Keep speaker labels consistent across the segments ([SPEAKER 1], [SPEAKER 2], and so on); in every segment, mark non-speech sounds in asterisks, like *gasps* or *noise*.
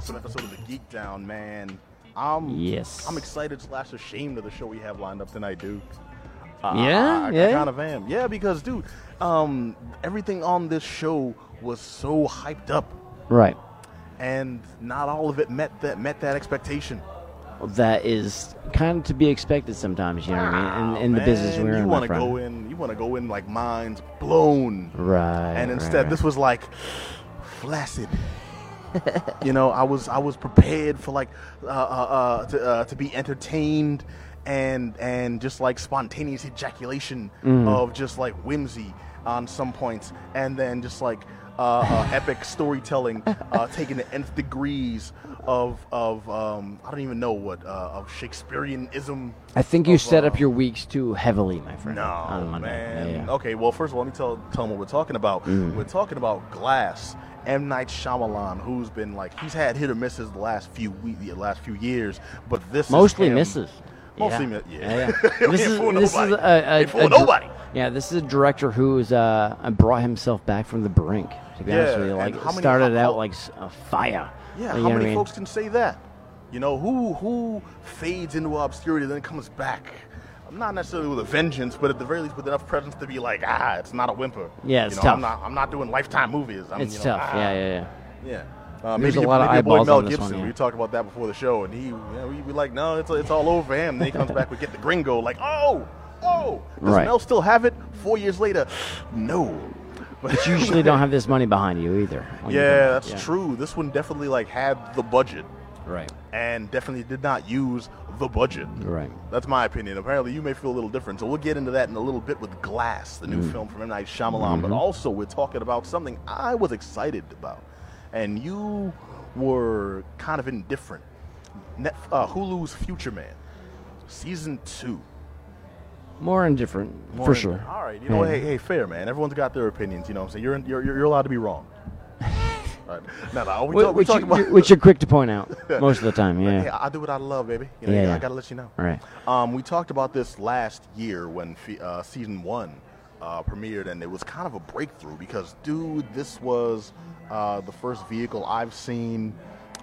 [SPEAKER 1] awesome episode of the Geek Down, man. I'm
[SPEAKER 2] Yes.
[SPEAKER 1] I'm excited slash ashamed of the show we have lined up tonight, dude. Uh,
[SPEAKER 2] Yeah?
[SPEAKER 1] I, I,
[SPEAKER 2] Yeah?
[SPEAKER 1] kind of am. Yeah, because dude, um, everything on this show was so hyped up,
[SPEAKER 2] Right.
[SPEAKER 1] and not all of it met that met that expectation.
[SPEAKER 2] That is kind of to be expected sometimes, you know what I mean? In, in the business we're in,
[SPEAKER 1] you
[SPEAKER 2] in,
[SPEAKER 1] wanna go in, you want to go in like minds blown,
[SPEAKER 2] Right.
[SPEAKER 1] and
[SPEAKER 2] right,
[SPEAKER 1] instead
[SPEAKER 2] right.
[SPEAKER 1] this was like *sighs* flaccid. *laughs* you know, I was I was prepared for like uh, uh, uh, to uh, to be entertained and and just like spontaneous ejaculation
[SPEAKER 2] Mm.
[SPEAKER 1] of just like whimsy on some points, and then just like uh, uh, *laughs* epic storytelling uh, taking the nth degrees of of um, I don't even know what uh, of Shakespeareanism.
[SPEAKER 2] I think you
[SPEAKER 1] of,
[SPEAKER 2] set
[SPEAKER 1] uh,
[SPEAKER 2] up your weeks too heavily, my friend.
[SPEAKER 1] no, man.
[SPEAKER 2] Yeah, yeah.
[SPEAKER 1] Okay, well, first of all, let me tell tell them what we're talking about.
[SPEAKER 2] Mm.
[SPEAKER 1] We're talking about Glass. M Night Shyamalan, who's been like he's had hit or misses the last few we- the last few years, but this
[SPEAKER 2] Mostly
[SPEAKER 1] is him.
[SPEAKER 2] misses.
[SPEAKER 1] Mostly,
[SPEAKER 2] yeah.
[SPEAKER 1] mi- yeah.
[SPEAKER 2] yeah.
[SPEAKER 1] We *laughs*
[SPEAKER 2] this is this is a, a, a
[SPEAKER 1] nobody.
[SPEAKER 2] Yeah, this is a director who's uh, brought himself back from the brink. To be honest with you, like
[SPEAKER 1] many-
[SPEAKER 2] started
[SPEAKER 1] how-
[SPEAKER 2] out like a fire.
[SPEAKER 1] Yeah,
[SPEAKER 2] You
[SPEAKER 1] how many
[SPEAKER 2] I mean?
[SPEAKER 1] folks can say that? You know, who who fades into obscurity then comes back? Not necessarily with a vengeance, but at the very least with enough presence to be like, ah, it's not a whimper.
[SPEAKER 2] Yeah,
[SPEAKER 1] you
[SPEAKER 2] it's
[SPEAKER 1] know,
[SPEAKER 2] tough.
[SPEAKER 1] I'm not I'm not doing lifetime movies. I'm,
[SPEAKER 2] It's
[SPEAKER 1] you know,
[SPEAKER 2] tough.
[SPEAKER 1] ah.
[SPEAKER 2] Yeah, yeah, yeah.
[SPEAKER 1] Yeah. Uh,
[SPEAKER 2] There's
[SPEAKER 1] maybe
[SPEAKER 2] a lot of
[SPEAKER 1] maybe your boy
[SPEAKER 2] eyeballs
[SPEAKER 1] Mel Gibson.
[SPEAKER 2] one, yeah.
[SPEAKER 1] We talked about that before the show, and he, you know, we be like, no, it's, it's all over for him. And then he comes back with Get the Gringo, like, oh, oh, does
[SPEAKER 2] Right.
[SPEAKER 1] Mel still have it? Four years later, no.
[SPEAKER 2] But you usually don't have this money behind you either. *laughs*
[SPEAKER 1] Yeah, that's
[SPEAKER 2] yeah.
[SPEAKER 1] true. This one definitely like had the budget,
[SPEAKER 2] Right.
[SPEAKER 1] and definitely did not use the budget.
[SPEAKER 2] Right.
[SPEAKER 1] That's my opinion. Apparently, you may feel a little different. So we'll get into that in a little bit with Glass, the new
[SPEAKER 2] Mm.
[SPEAKER 1] film from M Night Shyamalan. But also, we're talking about something I was excited about, and you were kind of indifferent. Net, uh, Hulu's Future Man, season two.
[SPEAKER 2] More indifferent,
[SPEAKER 1] More
[SPEAKER 2] for
[SPEAKER 1] in-
[SPEAKER 2] sure.
[SPEAKER 1] All right, you know,
[SPEAKER 2] Yeah.
[SPEAKER 1] hey, hey, fair man. Everyone's got their opinions. You know, what I'm saying you're you're you're, you're allowed to be wrong. Right. No, no, we talk, we
[SPEAKER 2] which,
[SPEAKER 1] talk
[SPEAKER 2] you,
[SPEAKER 1] about.
[SPEAKER 2] which you're quick to point out *laughs* most of the time. Yeah.
[SPEAKER 1] I do what I love, baby. You know,
[SPEAKER 2] Yeah,
[SPEAKER 1] I gotta let you know.
[SPEAKER 2] All right.
[SPEAKER 1] Um, we talked about this last year when uh, season one uh, premiered, and it was kind of a breakthrough because, dude, this was uh, the first vehicle I've seen.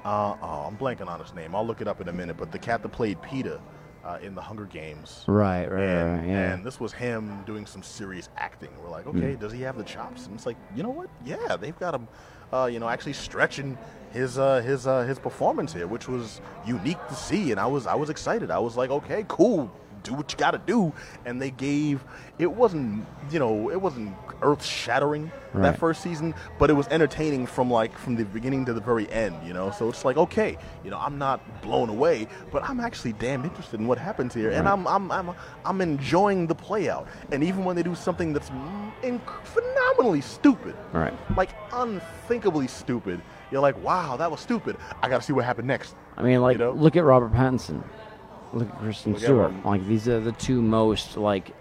[SPEAKER 1] Uh, oh, I'm blanking on his name. I'll look it up in a minute. But the cat that played Peeta uh, in the Hunger Games.
[SPEAKER 2] Right. Right.
[SPEAKER 1] And,
[SPEAKER 2] right. Yeah.
[SPEAKER 1] and this was him doing some serious acting. We're like, okay,
[SPEAKER 2] Mm.
[SPEAKER 1] does he have the chops? And it's like, you know what? Yeah, they've got him, uh, you know, actually stretching his uh, his uh, his performance here, which was unique to see. And I was I was excited. I was like, okay, cool. Do what you got to do. And they gave. It wasn't, you know, it wasn't earth shattering
[SPEAKER 2] Right.
[SPEAKER 1] that first season, but it was entertaining from like from the beginning to the very end. You know, so it's like, okay, you know, I'm not blown away, but I'm actually damn interested in what happens here, and I'm I'm I'm I'm enjoying the play out. And even when they do something that's inc- phenomenally stupid,
[SPEAKER 2] Right.
[SPEAKER 1] like unthinkably stupid, you're like, wow, that was stupid. I got to see what happened next.
[SPEAKER 2] I mean, like,
[SPEAKER 1] You know?
[SPEAKER 2] look at Robert Pattinson. Look at Kristen
[SPEAKER 1] Look at
[SPEAKER 2] Stewart. Like, these are the two most like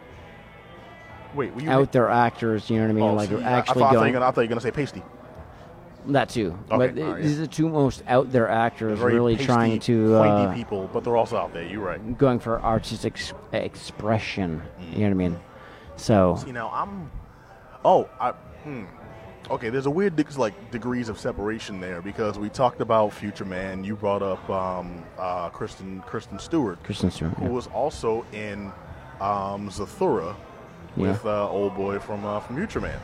[SPEAKER 1] Wait, were you
[SPEAKER 2] out there actors. You know what I mean?
[SPEAKER 1] Oh,
[SPEAKER 2] like,
[SPEAKER 1] see,
[SPEAKER 2] are
[SPEAKER 1] I-
[SPEAKER 2] actually
[SPEAKER 1] I, thought, I, thought you
[SPEAKER 2] going
[SPEAKER 1] were gonna, I thought you were gonna say pasty.
[SPEAKER 2] that too. But
[SPEAKER 1] all right,
[SPEAKER 2] these are the two most out there actors,
[SPEAKER 1] Very
[SPEAKER 2] really
[SPEAKER 1] pasty,
[SPEAKER 2] trying to
[SPEAKER 1] pointy
[SPEAKER 2] uh,
[SPEAKER 1] people, but they're also out there. You're right.
[SPEAKER 2] going for artistic ex- expression. You know what I mean? So
[SPEAKER 1] See now, I'm. Oh, I. Hmm. Okay, there's a weird like degrees of separation there because we talked about Future Man. You brought up um, uh, Kristen Kristen Stewart,
[SPEAKER 2] Kristen Stewart.
[SPEAKER 1] who
[SPEAKER 2] yeah.
[SPEAKER 1] was also in um, Zathura
[SPEAKER 2] Yeah.
[SPEAKER 1] with uh, old boy from uh, from Future Man.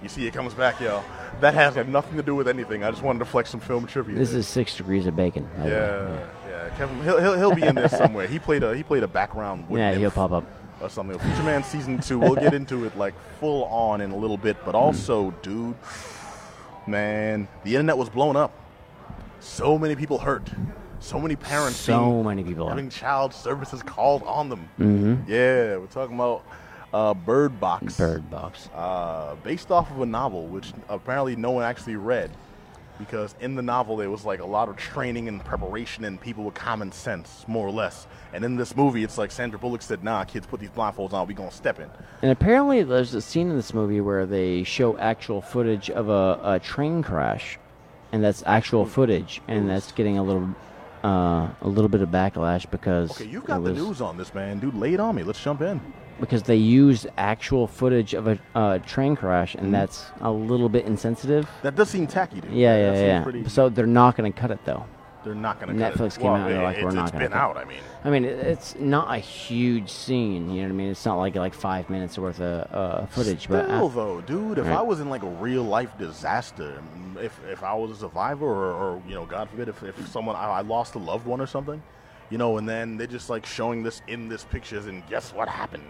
[SPEAKER 1] You see, it comes back, y'all. That has nothing to do with anything. I just wanted to flex some film trivia.
[SPEAKER 2] This
[SPEAKER 1] there.
[SPEAKER 2] is six degrees of bacon. way.
[SPEAKER 1] Yeah, yeah. Kevin, he'll, he'll, he'll be in there somewhere. He played a he played a background.
[SPEAKER 2] Yeah,
[SPEAKER 1] nymph
[SPEAKER 2] he'll pop up.
[SPEAKER 1] Or something. Future Man season two. We'll get into it like full on in a little bit. But also, dude, man, the internet was blown up. So many people hurt. So many parents.
[SPEAKER 2] So
[SPEAKER 1] being-
[SPEAKER 2] many people.
[SPEAKER 1] having child services called on them.
[SPEAKER 2] Mm-hmm.
[SPEAKER 1] Yeah, we're talking about uh, Bird Box.
[SPEAKER 2] Bird box.
[SPEAKER 1] Uh, based off of a novel, which apparently no one actually read. Because in the novel, there was like a lot of training and preparation and people with common sense, more or less. And in this movie, it's like Sandra Bullock said, nah, kids, put these blindfolds on, we gonna step in.
[SPEAKER 2] And apparently, there's a scene in this movie where they show actual footage of a, a train crash, and that's actual footage, and that's getting a little, uh, a little bit of backlash because
[SPEAKER 1] Okay, you've got the news on this, man. Dude, lay it on me. Let's jump in.
[SPEAKER 2] Because they used actual footage of a uh, train crash,
[SPEAKER 1] Mm-hmm.
[SPEAKER 2] and that's a little bit insensitive.
[SPEAKER 1] That does seem tacky to me.
[SPEAKER 2] Yeah,
[SPEAKER 1] That
[SPEAKER 2] yeah,
[SPEAKER 1] seems
[SPEAKER 2] yeah.
[SPEAKER 1] pretty-
[SPEAKER 2] So they're not going to cut it though.
[SPEAKER 1] they're not going to.
[SPEAKER 2] Netflix came out and they're like, "We're not gonna It's
[SPEAKER 1] been
[SPEAKER 2] cut
[SPEAKER 1] out. I mean,
[SPEAKER 2] I mean, it- it's not a huge scene. You know what I mean? It's not like like five minutes worth of uh, footage, but
[SPEAKER 1] Still,
[SPEAKER 2] uh,
[SPEAKER 1] though, dude, if
[SPEAKER 2] Right.
[SPEAKER 1] I was in like a real life disaster, mm, if if I was a survivor, or, or you know, God forbid, if, if someone I, I lost a loved one or something, you know, and then they're just like showing this in this pictures, and guess what happened?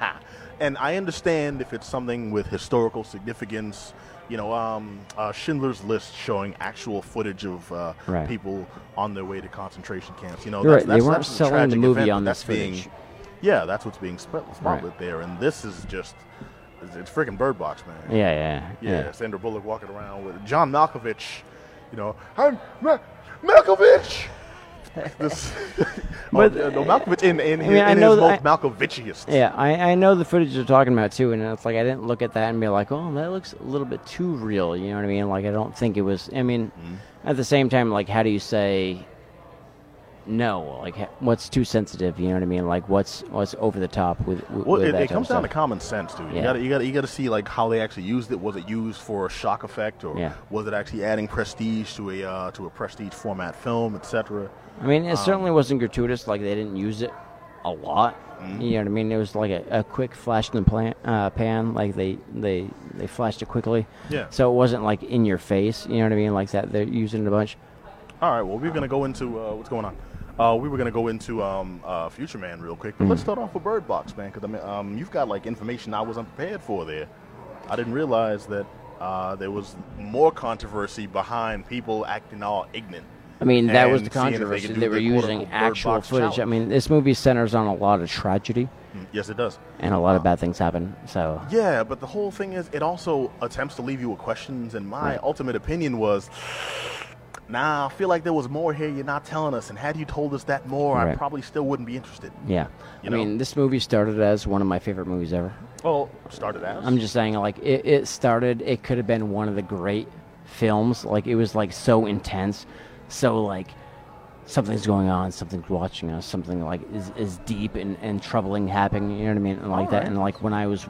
[SPEAKER 1] *laughs* and I understand if it's something with historical significance, you know, um, uh, Schindler's List showing actual footage of uh,
[SPEAKER 2] Right.
[SPEAKER 1] people on their way to concentration camps. You know, that's,
[SPEAKER 2] right, they
[SPEAKER 1] that's,
[SPEAKER 2] weren't
[SPEAKER 1] that's
[SPEAKER 2] selling the movie
[SPEAKER 1] event,
[SPEAKER 2] on this
[SPEAKER 1] that's being-
[SPEAKER 2] footage.
[SPEAKER 1] yeah, that's what's being sp- spotlit there, and this is just. It's, it's freaking Bird Box, man.
[SPEAKER 2] yeah, yeah,
[SPEAKER 1] Yeah,
[SPEAKER 2] yeah.
[SPEAKER 1] Sandra Bullock walking around with John Malkovich. You know, I'm Ma- Malkovich. *laughs* this, *laughs*
[SPEAKER 2] But-
[SPEAKER 1] oh, no, Malkovich in, in,
[SPEAKER 2] I
[SPEAKER 1] his,
[SPEAKER 2] mean,
[SPEAKER 1] in his most Malkovichiest.
[SPEAKER 2] Yeah, I, I know the footage you're talking about too, and it's like I didn't look at that and be like, oh, that looks a little bit too real. You know what I mean? Like I don't think it was. I mean,
[SPEAKER 1] Mm-hmm.
[SPEAKER 2] at the same time, like how do you say no? Like what's too sensitive? You know what I mean? Like what's what's over the top with, with
[SPEAKER 1] Well, it, it comes down to common sense, dude.
[SPEAKER 2] yeah.
[SPEAKER 1] You gotta, you gotta, you gotta see like how they actually used it. Was it used for a shock effect, or
[SPEAKER 2] Yeah.
[SPEAKER 1] was it actually adding prestige to a uh, to a prestige format film, etc.?
[SPEAKER 2] I mean, it
[SPEAKER 1] Um,
[SPEAKER 2] certainly wasn't gratuitous. Like they didn't use it a lot.
[SPEAKER 1] Mm-hmm.
[SPEAKER 2] You know what I mean? It was like a, a quick flash in the plan, uh, pan. Like they they they flashed it quickly.
[SPEAKER 1] Yeah.
[SPEAKER 2] So it wasn't like in your face. You know what I mean? Like that. They're using it a bunch.
[SPEAKER 1] All right. Well, we're gonna go into uh, what's going on. Uh, we were gonna go into um, uh, Future Man real quick, but
[SPEAKER 2] Mm-hmm.
[SPEAKER 1] let's start off with Bird Box, man, because I mean, um, you've got like information I wasn't prepared for there. I didn't realize that uh, there was more controversy behind people acting all ignorant.
[SPEAKER 2] I mean, that was the
[SPEAKER 1] if they
[SPEAKER 2] controversy. They, were using actual footage. I mean, this movie centers on a lot of tragedy,
[SPEAKER 1] Yes, it does.
[SPEAKER 2] and a lot of bad things happen. So,
[SPEAKER 1] Yeah, but the whole thing is, it also attempts to leave you with questions. And my
[SPEAKER 2] Right.
[SPEAKER 1] ultimate opinion was, nah, I feel like there was more here you're not telling us. And had you told us that more, I probably still wouldn't be interested.
[SPEAKER 2] yeah.
[SPEAKER 1] You
[SPEAKER 2] I mean, this movie started as one of my favorite movies ever.
[SPEAKER 1] Well, started as.
[SPEAKER 2] I'm just saying, like, it, it started, it could have been one of the great films. Like, it was, like, so intense. So, like, something's going on, something's watching us, something, like, is, is deep and, and troubling happening. You know what I mean? And, like, that. And, like, when I was,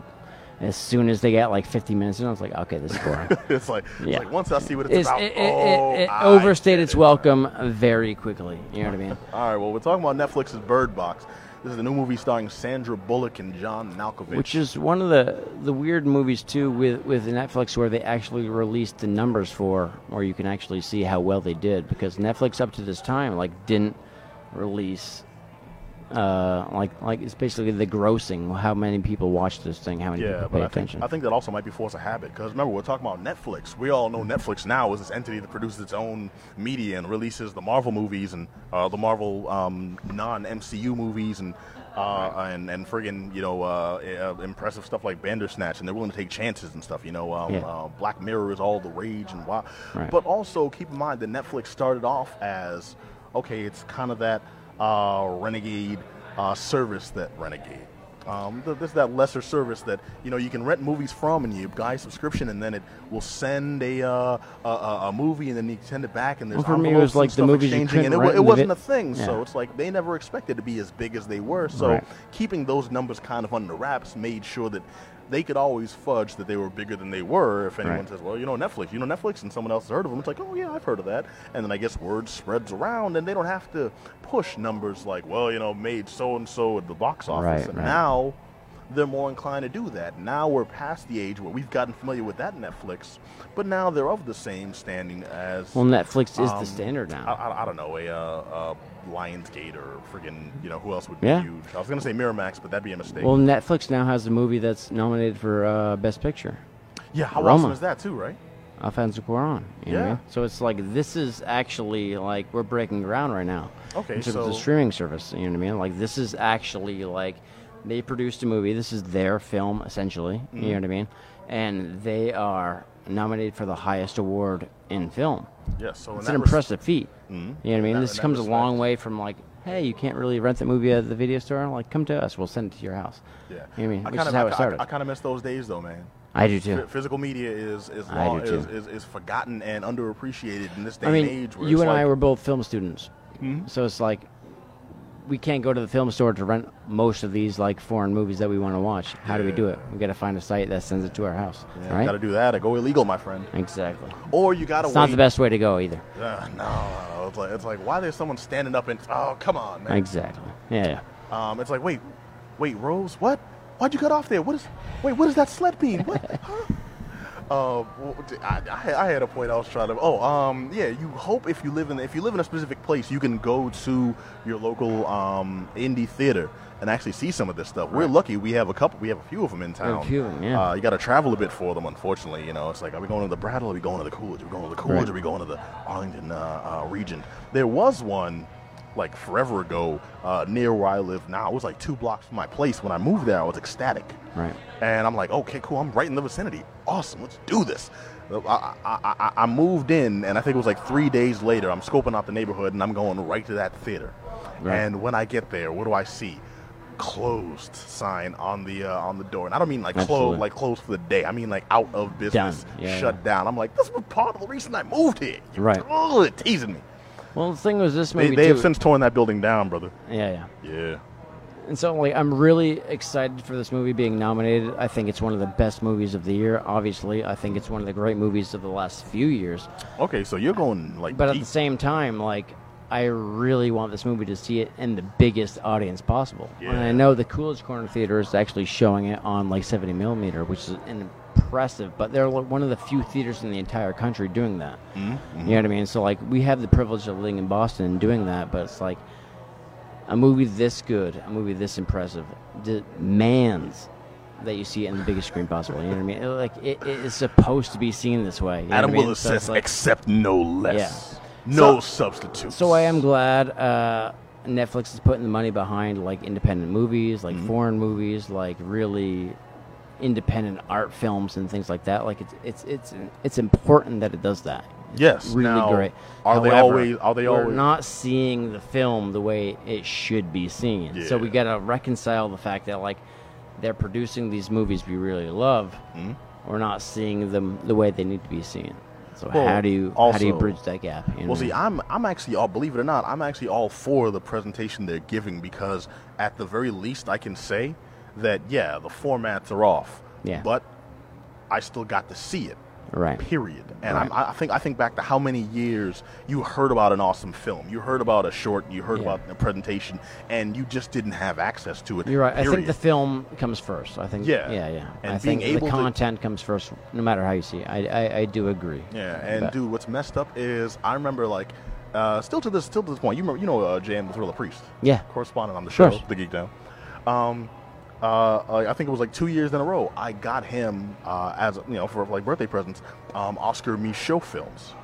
[SPEAKER 2] as soon as they got, like, 50 minutes in, I was like, okay, this is boring. *laughs*
[SPEAKER 1] it's like, it's like once I see what it's,
[SPEAKER 2] It's,
[SPEAKER 1] about,
[SPEAKER 2] it, it,
[SPEAKER 1] oh,
[SPEAKER 2] it, it overstayed its
[SPEAKER 1] it.
[SPEAKER 2] welcome very quickly. You know what I mean? *laughs*
[SPEAKER 1] All right, well, we're talking about Netflix's Bird Box. This is a new movie starring Sandra Bullock and John Malkovich.
[SPEAKER 2] Which is one of the the weird movies too with with Netflix where they actually released the numbers for, or you can actually see how well they did because Netflix up to this time like didn't release. Uh, like, like it's basically the grossing. How many people watch this thing? How many
[SPEAKER 1] yeah,
[SPEAKER 2] people pay
[SPEAKER 1] I think,
[SPEAKER 2] attention?
[SPEAKER 1] I think that also might be force of habit. Because remember, we're talking about Netflix. We all know Netflix now is this entity that produces its own media and releases the Marvel movies and uh, the Marvel um, non-MCU movies and uh, and and friggin' you know uh, uh, impressive stuff like Bandersnatch, and they're willing to take chances and stuff. You know, um,
[SPEAKER 2] Yeah.
[SPEAKER 1] uh, Black Mirror is all the rage and wow.
[SPEAKER 2] Right.
[SPEAKER 1] But also keep in mind that Netflix started off as okay, it's kind of that uh, renegade uh, service that renegade. Um, this is that lesser service that you know you can rent movies from, and you buy a subscription, and then it will send a uh, a, a, movie, and then you send it back, and there's
[SPEAKER 2] Well, for me, it was like the movies you
[SPEAKER 1] and it,
[SPEAKER 2] rent
[SPEAKER 1] it wasn't a thing. So it's like they never expected to be as big as they were. So
[SPEAKER 2] Right.
[SPEAKER 1] keeping those numbers kind of under wraps made sure that they could always fudge that they were bigger than they were. If anyone
[SPEAKER 2] Right.
[SPEAKER 1] says, "Well, you know Netflix," you know Netflix, and someone else has heard of them, it's like, "Oh yeah, I've heard of that." And then I guess word spreads around, and they don't have to push numbers like, "Well, you know, made so and so at the box office."
[SPEAKER 2] Right,
[SPEAKER 1] and
[SPEAKER 2] right.
[SPEAKER 1] now they're more inclined to do that. Now we're past the age where we've gotten familiar with that Netflix, but now they're of the same standing as.
[SPEAKER 2] well, Netflix is
[SPEAKER 1] um,
[SPEAKER 2] the standard now.
[SPEAKER 1] I, I don't know, a uh, uh, Lionsgate or friggin', you know, who else would be
[SPEAKER 2] Yeah.
[SPEAKER 1] huge? I was going to say Miramax, but that'd be a mistake.
[SPEAKER 2] well, Netflix now has a movie that's nominated for uh, Best Picture.
[SPEAKER 1] yeah, how
[SPEAKER 2] Roma.
[SPEAKER 1] awesome is that, too, right?
[SPEAKER 2] Alfonso Cuarón. You know I
[SPEAKER 1] Yeah.
[SPEAKER 2] mean? So it's like this is actually like we're breaking ground right now.
[SPEAKER 1] Okay,
[SPEAKER 2] in terms of the streaming service. You know what I mean? Like this is actually like they produced a movie. This is their film essentially.
[SPEAKER 1] Mm-hmm.
[SPEAKER 2] You know what I mean? And they are nominated for the highest award in film.
[SPEAKER 1] Yes, so
[SPEAKER 2] It's an
[SPEAKER 1] res-
[SPEAKER 2] impressive feat.
[SPEAKER 1] Mhm.
[SPEAKER 2] You know what I mean?
[SPEAKER 1] that-
[SPEAKER 2] this comes a long way from like, hey, you can't really rent the movie at the video store. Like, come to us. We'll send it to your house.
[SPEAKER 1] Yeah.
[SPEAKER 2] You know what I mean? Which
[SPEAKER 1] kinda,
[SPEAKER 2] is how
[SPEAKER 1] I,
[SPEAKER 2] it started.
[SPEAKER 1] I, kind of miss those days, though, man.
[SPEAKER 2] I do too.
[SPEAKER 1] Physical media is is, long, is, is is forgotten and underappreciated in this day
[SPEAKER 2] I mean,
[SPEAKER 1] and age. Where
[SPEAKER 2] you and I were both film students,
[SPEAKER 1] Mhm.
[SPEAKER 2] so it's like we can't go to the film store to rent most of these like foreign movies that we want to watch. How do we do it? We got to find a site that sends it to our house,
[SPEAKER 1] Yeah,
[SPEAKER 2] right?
[SPEAKER 1] Got to do that or go illegal, my friend.
[SPEAKER 2] exactly.
[SPEAKER 1] Or you got to
[SPEAKER 2] It's
[SPEAKER 1] wait.
[SPEAKER 2] not the best way to go either.
[SPEAKER 1] Uh, no, no. It's like, it's like, why there's someone standing up and, oh, come on, man.
[SPEAKER 2] Exactly. Yeah. yeah.
[SPEAKER 1] Um, it's like, wait, wait, Rose, what? Why'd you cut off there? What is? Wait, what is that sled being? What? *laughs* Huh? Uh, I, I, had- a point I was trying to. Oh, um, yeah. You hope if you live in if you live in a specific place, you can go to your local um, indie theater and actually see some of this stuff. We're lucky; we have a couple. We have a few of them in town.
[SPEAKER 2] few yeah.
[SPEAKER 1] Uh, you got to travel a bit for them, unfortunately. You know, it's like, are we going to the Brattle? Are we going to the Coolidge? Are we going to the Coolidge?
[SPEAKER 2] Right.
[SPEAKER 1] Are we going to the Arlington uh, uh, Regent? There was one like forever ago uh, near where I live now. It was like two blocks from my place. When I moved there, I was ecstatic.
[SPEAKER 2] Right.
[SPEAKER 1] And I'm like, okay, cool. I'm right in the vicinity. Awesome. Let's do this. I, I, I, I moved in, and I think it was like three days later. I'm scoping out the neighborhood, and I'm going right to that theater.
[SPEAKER 2] Right.
[SPEAKER 1] And when I get there, what do I see? Closed sign on the uh, on the door, and I don't mean like closed, like closed for the day. I mean like out of business,
[SPEAKER 2] Yeah,
[SPEAKER 1] shut
[SPEAKER 2] yeah.
[SPEAKER 1] down. I'm like, this was part of the reason I moved here. You're
[SPEAKER 2] Right.
[SPEAKER 1] ugh, teasing me.
[SPEAKER 2] Well, the thing was this
[SPEAKER 1] They,
[SPEAKER 2] movie
[SPEAKER 1] they
[SPEAKER 2] too.
[SPEAKER 1] have since torn that building down, brother.
[SPEAKER 2] yeah, yeah.
[SPEAKER 1] Yeah.
[SPEAKER 2] And so, like, I'm really excited for this movie being nominated. I think it's one of the best movies of the year. Obviously, I think it's one of the great movies of the last few years.
[SPEAKER 1] Okay, so you're going like
[SPEAKER 2] But at
[SPEAKER 1] deep.
[SPEAKER 2] the same time, like, I really want this movie to see it in the biggest audience possible. And I
[SPEAKER 1] Yeah.
[SPEAKER 2] know the Coolidge Corner Theater is actually showing it on like 70 millimeter, which is impressive. But they're one of the few theaters in the entire country doing that.
[SPEAKER 1] Mm-hmm.
[SPEAKER 2] You know what I mean? So like, we have the privilege of living in Boston and doing that, but it's like a movie this good, a movie this impressive, demands that you see it in the biggest screen possible. You know what I mean? It- like it, it is supposed to be seen this way. You know
[SPEAKER 1] Adam? Willis
[SPEAKER 2] So
[SPEAKER 1] says,
[SPEAKER 2] like-
[SPEAKER 1] accept no less.
[SPEAKER 2] Yeah.
[SPEAKER 1] No
[SPEAKER 2] So-
[SPEAKER 1] substitutes.
[SPEAKER 2] so I am glad uh, Netflix is putting the money behind like independent movies, like
[SPEAKER 1] Mm-hmm.
[SPEAKER 2] foreign movies, like really independent art films and things like that. Like it's it's it's it's important that it does that. It's
[SPEAKER 1] Yes.
[SPEAKER 2] really
[SPEAKER 1] Now,
[SPEAKER 2] great.
[SPEAKER 1] are they always- are they
[SPEAKER 2] we're
[SPEAKER 1] always-
[SPEAKER 2] not seeing the film the way it should be seen? So we got to reconcile the fact that like they're producing these movies we really love.
[SPEAKER 1] Hmm?
[SPEAKER 2] We're not seeing them the way they need to be seen. So
[SPEAKER 1] Well,
[SPEAKER 2] how do you how do you
[SPEAKER 1] also-
[SPEAKER 2] bridge that gap? you know
[SPEAKER 1] Well,
[SPEAKER 2] I
[SPEAKER 1] see,
[SPEAKER 2] mean?
[SPEAKER 1] I'm I'm actually all believe it or not, I'm actually all for the presentation they're giving because at the very least I can say that yeah, the formats are off.
[SPEAKER 2] Yeah.
[SPEAKER 1] But I still got to see it.
[SPEAKER 2] right.
[SPEAKER 1] Period. And
[SPEAKER 2] Right.
[SPEAKER 1] I'm, I think I think back to how many years you heard about an awesome film, you heard about a short, you heard
[SPEAKER 2] Yeah.
[SPEAKER 1] about a presentation, and you just didn't have access to it.
[SPEAKER 2] You're right. I think the film comes first. I think.
[SPEAKER 1] Yeah.
[SPEAKER 2] Yeah, yeah.
[SPEAKER 1] And
[SPEAKER 2] I
[SPEAKER 1] being
[SPEAKER 2] think
[SPEAKER 1] able
[SPEAKER 2] the
[SPEAKER 1] to-
[SPEAKER 2] content comes first, no matter how you see it. I, I, I do agree.
[SPEAKER 1] Yeah, and
[SPEAKER 2] But-
[SPEAKER 1] dude, what's messed up is I remember like, uh, still to this, still to this point, you remember, you know, uh, Jan the Thriller Priest,
[SPEAKER 2] Yeah.
[SPEAKER 1] correspondent on the show, The Geek Down. Um, uh, I think it was like two years in a row. I got him uh, as you know for like birthday presents, um, Oscar Micheaux films,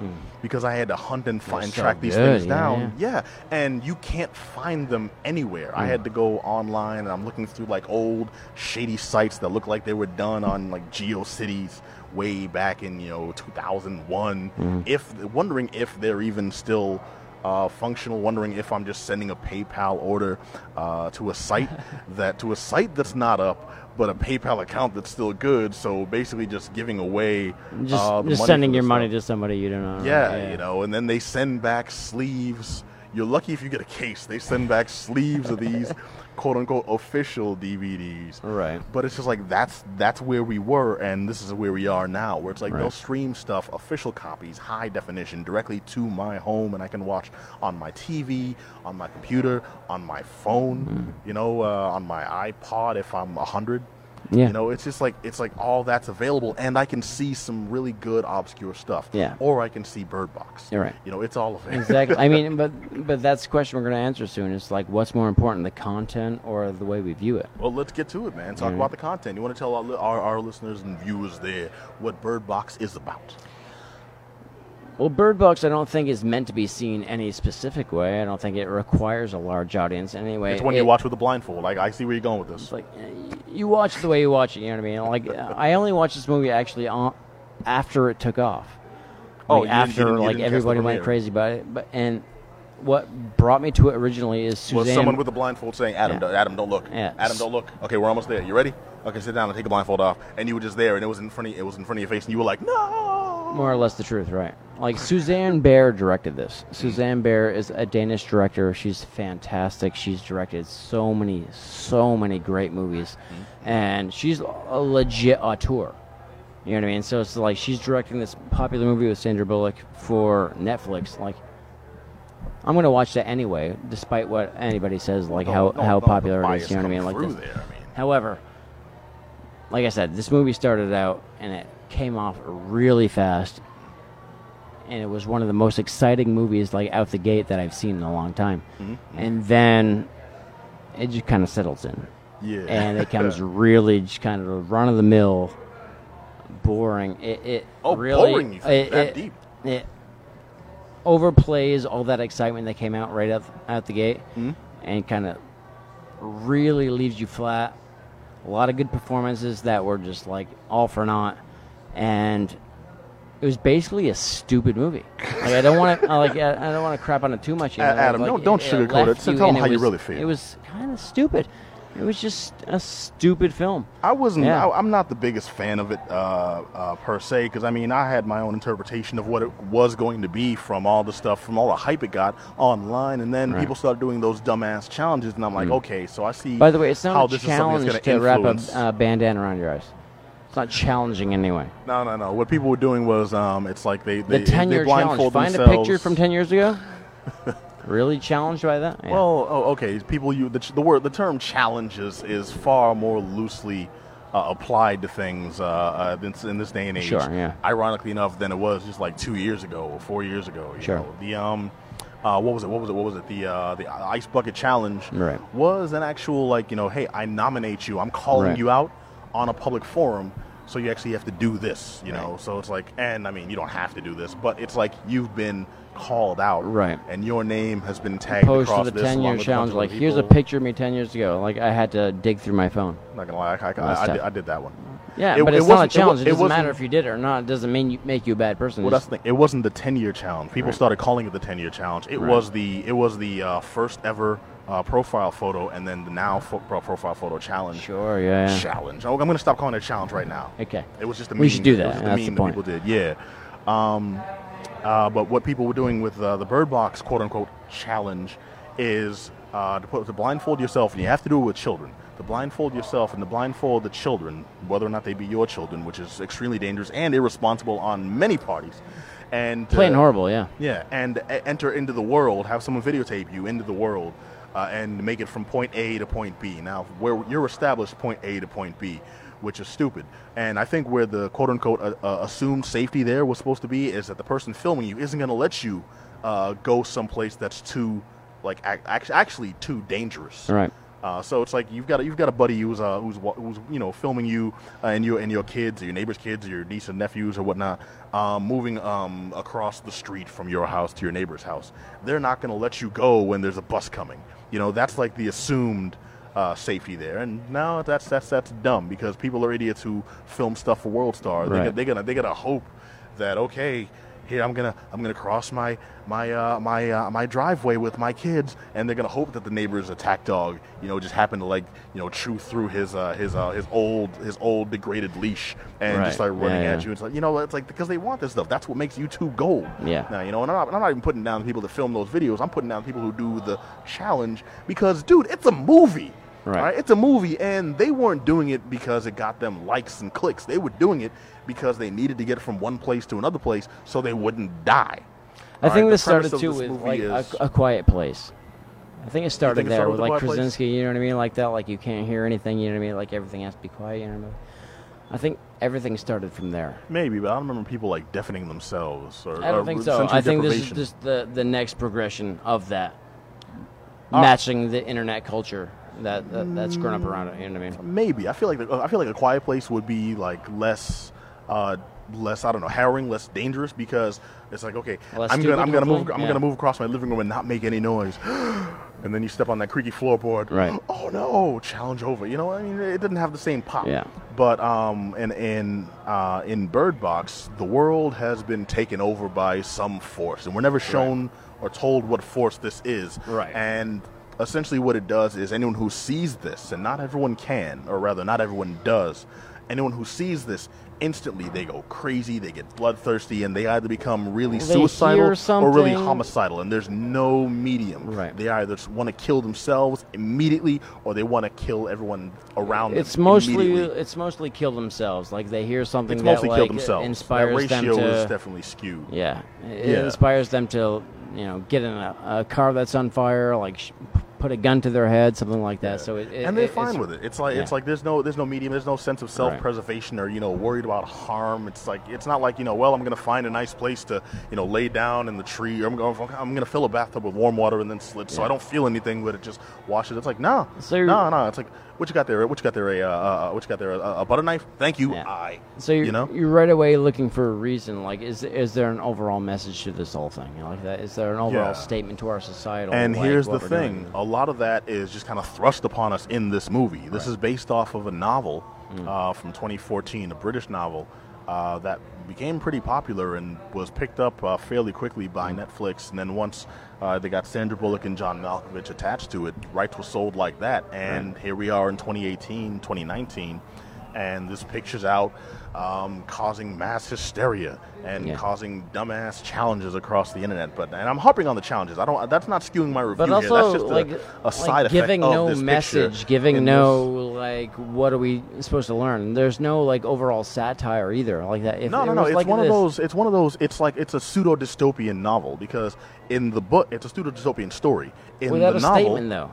[SPEAKER 1] because I had to hunt and find
[SPEAKER 2] Hmm. so
[SPEAKER 1] track these things
[SPEAKER 2] yeah,
[SPEAKER 1] down. Yeah, and you can't find them anywhere. I had to go online, and I'm looking through like old shady sites that look like they were done on like GeoCities way back in you know 2001. If wondering if they're even still uh, functional, wondering if I'm just sending a PayPal order uh, to a site *laughs* that to a site that's not up. But a PayPal account that's still good, so basically just giving away,
[SPEAKER 2] Just,
[SPEAKER 1] uh, the
[SPEAKER 2] just sending your
[SPEAKER 1] this
[SPEAKER 2] money to somebody you don't know.
[SPEAKER 1] Yeah, you know, and then they send back sleeves. You're lucky if you get a case. They send back sleeves of these quote unquote official DVDs.
[SPEAKER 2] Right.
[SPEAKER 1] But it's just like that's that's where we were and this is where we are now, where it's like they'll stream stuff, official copies, high definition, directly to my home and I can watch on my TV, on my computer, on my phone,
[SPEAKER 2] Mm.
[SPEAKER 1] you know, uh, on my iPod if I'm a hundred.
[SPEAKER 2] Yeah.
[SPEAKER 1] You know, it's just like it's like all that's available, and I can see some really good obscure stuff.
[SPEAKER 2] Yeah.
[SPEAKER 1] Or I can see Bird Box.
[SPEAKER 2] You're right.
[SPEAKER 1] You know, it's all available.
[SPEAKER 2] Exactly. I *laughs* mean, but but that's the question we're going to answer soon. It's like, what's more important, the content or the way we view it?
[SPEAKER 1] well, let's get to it, man. Talk
[SPEAKER 2] Mhm.
[SPEAKER 1] about the content. You want to tell our, our our listeners and viewers there what Bird Box is about?
[SPEAKER 2] Well, Bird Box, I don't think is meant to be seen any specific way. I don't think it requires a large audience anyway.
[SPEAKER 1] It's when
[SPEAKER 2] it-
[SPEAKER 1] you watch with a blindfold. Like I see where you're going with this.
[SPEAKER 2] Like y- you watch it the way you watch it. You know what I mean? Like I only watched this movie actually on after it took off.
[SPEAKER 1] Oh,
[SPEAKER 2] Like,
[SPEAKER 1] you
[SPEAKER 2] after
[SPEAKER 1] didn't-
[SPEAKER 2] like everybody went crazy about it. But and what brought me to it originally is Susanne.
[SPEAKER 1] was someone with a blindfold saying, "Adam,
[SPEAKER 2] Yeah.
[SPEAKER 1] don't- Adam, don't look.
[SPEAKER 2] Yeah.
[SPEAKER 1] Adam, don't look. Okay, we're almost there. You ready? Okay, sit down and take the blindfold off." And you were just there, and it was in front of it was in front of your face, and you were like, "No."
[SPEAKER 2] More or less the truth, right? Like Susanne Bier directed this. Susanne Bier is a Danish director. She's fantastic. She's directed so many, so many great movies, and she's a legit auteur. You know what I mean? So it's like she's directing this popular movie with Sandra Bullock for Netflix. Like, I'm gonna watch that anyway, despite what anybody says, like how how
[SPEAKER 1] the
[SPEAKER 2] popular it is. You know what I mean? Like
[SPEAKER 1] through
[SPEAKER 2] this.
[SPEAKER 1] there, I mean.
[SPEAKER 2] However, like I said, this movie started out and it came off really fast, and it was one of the most exciting movies like out the gate that I've seen in a long time.
[SPEAKER 1] Mm-hmm.
[SPEAKER 2] And then it just kind of settles in,
[SPEAKER 1] Yeah.
[SPEAKER 2] and it becomes *laughs* really just kind of run of the mill, boring. It, it
[SPEAKER 1] Oh,
[SPEAKER 2] really
[SPEAKER 1] boring,
[SPEAKER 2] it,
[SPEAKER 1] That
[SPEAKER 2] it-
[SPEAKER 1] deep?
[SPEAKER 2] It overplays all that excitement that came out right out, out the gate,
[SPEAKER 1] Hmm?
[SPEAKER 2] and kind of really leaves you flat. A lot of good performances that were just like all for naught, and it was basically a stupid movie. Like I don't want to like I I don't want to crap on it too much. You know?
[SPEAKER 1] Adam,
[SPEAKER 2] like,
[SPEAKER 1] don't- don't sugarcoat
[SPEAKER 2] left
[SPEAKER 1] it. So tell 'em
[SPEAKER 2] and
[SPEAKER 1] how
[SPEAKER 2] it
[SPEAKER 1] you really feel.
[SPEAKER 2] It was kind of stupid. It was just a stupid film.
[SPEAKER 1] I wasn't.
[SPEAKER 2] Yeah.
[SPEAKER 1] I, I'm not the biggest fan of it uh, uh, per se, because I mean, I had my own interpretation of what it was going to be from all the stuff, from all the hype it got online, and then
[SPEAKER 2] Right.
[SPEAKER 1] people started doing those dumbass challenges, and I'm like, okay, so I see.
[SPEAKER 2] By the way, it's
[SPEAKER 1] how
[SPEAKER 2] not a
[SPEAKER 1] this is
[SPEAKER 2] challenge
[SPEAKER 1] that's
[SPEAKER 2] to wrap a uh, bandana around your eyes. It's not challenging anyway.
[SPEAKER 1] no, no, no. What people were doing was, um, it's like they they,
[SPEAKER 2] The ten
[SPEAKER 1] they
[SPEAKER 2] year challenge. Find a picture from ten years ago. *laughs* really challenged by that? Yeah.
[SPEAKER 1] Well, oh, okay. People, you the, the word, the term challenges is, is far more loosely uh, applied to things uh, uh, in, in this day and age.
[SPEAKER 2] Sure, yeah.
[SPEAKER 1] Ironically enough, than it was just like two years ago or four years ago. You
[SPEAKER 2] Sure.
[SPEAKER 1] Know? The um, uh, what was it? What was it? What was it? The uh, the ice bucket challenge
[SPEAKER 2] Right.
[SPEAKER 1] was an actual like you know, hey, I nominate you. I'm calling
[SPEAKER 2] Right.
[SPEAKER 1] you out on a public forum. So you actually have to do this, you know. So it's like, and I mean, you don't have to do this, but it's like you've been called out,
[SPEAKER 2] Right.
[SPEAKER 1] And your name has been tagged
[SPEAKER 2] Post
[SPEAKER 1] across
[SPEAKER 2] the
[SPEAKER 1] this
[SPEAKER 2] ten
[SPEAKER 1] along
[SPEAKER 2] year
[SPEAKER 1] with a bunch
[SPEAKER 2] challenge. Like, here's a picture of me ten years ago. Like, I had to dig through my phone.
[SPEAKER 1] I'm not gonna lie, I, I, I, did. I did that one.
[SPEAKER 2] Yeah,
[SPEAKER 1] It-
[SPEAKER 2] but
[SPEAKER 1] it
[SPEAKER 2] it's not a
[SPEAKER 1] it
[SPEAKER 2] challenge. It,
[SPEAKER 1] it
[SPEAKER 2] doesn't matter if you did it or not. It doesn't mean you make you a bad person.
[SPEAKER 1] Well, that's the thing. It wasn't the 10 year challenge. People
[SPEAKER 2] Right.
[SPEAKER 1] started calling it the 10 year challenge. It
[SPEAKER 2] Right.
[SPEAKER 1] was the it was the uh, first ever uh, profile photo, and then the now fo- profile photo challenge.
[SPEAKER 2] Sure, yeah. yeah.
[SPEAKER 1] Challenge. Oh, I'm gonna stop calling it a challenge right now.
[SPEAKER 2] Okay.
[SPEAKER 1] It was just a meme.
[SPEAKER 2] We should do
[SPEAKER 1] It
[SPEAKER 2] that.
[SPEAKER 1] was
[SPEAKER 2] That's the
[SPEAKER 1] meme
[SPEAKER 2] point.
[SPEAKER 1] that people did. Yeah. Um, uh, but what people were doing with uh, the Bird Box quote unquote challenge is uh, to put to blindfold yourself, and you have to do it with children. To blindfold yourself and to blindfold the children, whether or not they be your children, which is extremely dangerous and irresponsible on many parties. And
[SPEAKER 2] Plain
[SPEAKER 1] uh,
[SPEAKER 2] horrible, yeah.
[SPEAKER 1] yeah, and a- enter into the world, have someone videotape you into the world, uh, and make it from point A to point B. Now, where you're established point A to point B, which is stupid. And I think where the quote unquote uh, uh, assumed safety there was supposed to be is that the person filming you isn't going to let you uh, go someplace that's too, like, ac- actually too dangerous.
[SPEAKER 2] Right.
[SPEAKER 1] Uh, so it's like you've got a, you've got a buddy who's uh, who's who's you know filming you uh, and your and your kids, or your neighbor's kids, or your niece and nephews or whatnot, um, moving um, across the street from your house to your neighbor's house. They're not going to let you go when there's a bus coming. You know that's like the assumed uh, safety there, and now that's that's that's dumb because people are idiots who film stuff for World Star. They,
[SPEAKER 2] Right.
[SPEAKER 1] they're gonna they're gonna hope that okay. Here I'm gonna I'm gonna cross my my uh, my uh, my driveway with my kids, and they're gonna hope that the neighbor's attack dog, you know, just happened to like you know chew through his uh, his uh, his old his old degraded leash and
[SPEAKER 2] Right.
[SPEAKER 1] just start running
[SPEAKER 2] Yeah,
[SPEAKER 1] at
[SPEAKER 2] yeah.
[SPEAKER 1] you. It's like you know it's like because they want this stuff. That's what makes YouTube gold.
[SPEAKER 2] Yeah.
[SPEAKER 1] Now you know, and I'm not, I'm not even putting down the people that film those videos. I'm putting down people who do the challenge because, dude, it's a movie.
[SPEAKER 2] Right.
[SPEAKER 1] all It's a movie, and they weren't doing it because it got them likes and clicks. They were doing it because they needed to get from one place to another place so they wouldn't die.
[SPEAKER 2] I
[SPEAKER 1] All
[SPEAKER 2] think
[SPEAKER 1] right,
[SPEAKER 2] this started too
[SPEAKER 1] this
[SPEAKER 2] with like
[SPEAKER 1] is-
[SPEAKER 2] a, a quiet place. I think it started
[SPEAKER 1] it
[SPEAKER 2] there
[SPEAKER 1] started
[SPEAKER 2] with
[SPEAKER 1] with
[SPEAKER 2] like
[SPEAKER 1] Quiet Place?
[SPEAKER 2] Krasinski. You know what I mean? Like that. Like you can't hear anything. You know what I mean? Like everything has to be quiet. You know what I mean? I think everything started from there.
[SPEAKER 1] Maybe, but I don't remember people like deafening themselves. Or,
[SPEAKER 2] I don't
[SPEAKER 1] or
[SPEAKER 2] think so. I think this is just the the next progression of that,
[SPEAKER 1] Ah.
[SPEAKER 2] matching the internet culture that, that that's grown up around it. You know what I mean?
[SPEAKER 1] Maybe I feel like the, I feel like a quiet place would be like less, uh, less I don't know, harrowing, less dangerous because it's like okay,
[SPEAKER 2] Less
[SPEAKER 1] I'm gonna I'm gonna move? I'm
[SPEAKER 2] Yeah.
[SPEAKER 1] gonna move across my living room and not make any noise, *gasps* and then you step on that creaky floorboard.
[SPEAKER 2] Right.
[SPEAKER 1] Oh no! Challenge over. You know, I mean, it didn't have the same pop.
[SPEAKER 2] Yeah.
[SPEAKER 1] But um, in in uh, in Bird Box, the world has been taken over by some force, and we're never shown or told what force this is.
[SPEAKER 2] Right.
[SPEAKER 1] And essentially, what it does is anyone who sees this, and not everyone can, or rather, not everyone does, anyone who sees this instantly they go crazy, they get bloodthirsty, and they either become really
[SPEAKER 2] They
[SPEAKER 1] suicidal or really homicidal. And there's no medium.
[SPEAKER 2] Right.
[SPEAKER 1] They either want to kill themselves immediately or they want to kill everyone around
[SPEAKER 2] It's
[SPEAKER 1] them.
[SPEAKER 2] mostly it's mostly kill themselves. Like they hear something
[SPEAKER 1] It's
[SPEAKER 2] that
[SPEAKER 1] mostly
[SPEAKER 2] like
[SPEAKER 1] kill themselves.
[SPEAKER 2] inspires
[SPEAKER 1] that ratio
[SPEAKER 2] them to
[SPEAKER 1] is definitely skewed.
[SPEAKER 2] yeah, it
[SPEAKER 1] Yeah.
[SPEAKER 2] inspires them to you know get in a, a car that's on fire, like sh- put a gun to their head, something like that. So it, it,
[SPEAKER 1] and they're
[SPEAKER 2] it-
[SPEAKER 1] fine
[SPEAKER 2] it's-
[SPEAKER 1] with it. It's like it's like there's no there's no medium. There's no sense of self-preservation or you know worried about harm. It's like it's not like you know well I'm going to find a nice place to you know lay down in the tree or I'm going I'm going to fill a bathtub with warm water and then slit so I don't feel anything but it just washes. It's like no
[SPEAKER 2] So
[SPEAKER 1] no no. It's like what you got there? What you got there? A uh, uh, what you got there? A, a butter knife? Thank you.
[SPEAKER 2] Yeah.
[SPEAKER 1] I.
[SPEAKER 2] So you're,
[SPEAKER 1] you know.
[SPEAKER 2] you're right away looking for a reason. Like, is is there an overall message to this whole thing? You know, like that, is there an overall
[SPEAKER 1] Yeah.
[SPEAKER 2] statement to our society?
[SPEAKER 1] And
[SPEAKER 2] like,
[SPEAKER 1] here's the thing:
[SPEAKER 2] doing?
[SPEAKER 1] a lot of that is just kind of thrust upon us in this movie. This is based off of a novel
[SPEAKER 2] Mm.
[SPEAKER 1] uh, from 2014, a British novel uh, that became pretty popular and was picked up uh, fairly quickly by
[SPEAKER 2] Mm.
[SPEAKER 1] Netflix. And then once uh, they got Sandra Bullock and John Malkovich attached to it, rights were sold like that. And here we are in 2018, 2019. And this picture's out, um, causing mass hysteria and
[SPEAKER 2] Yeah.
[SPEAKER 1] causing dumbass challenges across the internet. But and I'm harping on the challenges. I don't. That's not skewing my review
[SPEAKER 2] But
[SPEAKER 1] here.
[SPEAKER 2] also,
[SPEAKER 1] That's just
[SPEAKER 2] like,
[SPEAKER 1] a side
[SPEAKER 2] like
[SPEAKER 1] effect
[SPEAKER 2] giving no
[SPEAKER 1] this
[SPEAKER 2] message, giving
[SPEAKER 1] in
[SPEAKER 2] no like, what are we supposed to learn? There's no like overall satire either, like that. If
[SPEAKER 1] No, no, no. It's
[SPEAKER 2] like
[SPEAKER 1] one of those. It's one of those. It's like it's a pseudo dystopian novel because in the book, it's a pseudo dystopian story. In
[SPEAKER 2] without
[SPEAKER 1] the
[SPEAKER 2] a
[SPEAKER 1] novel,
[SPEAKER 2] statement though.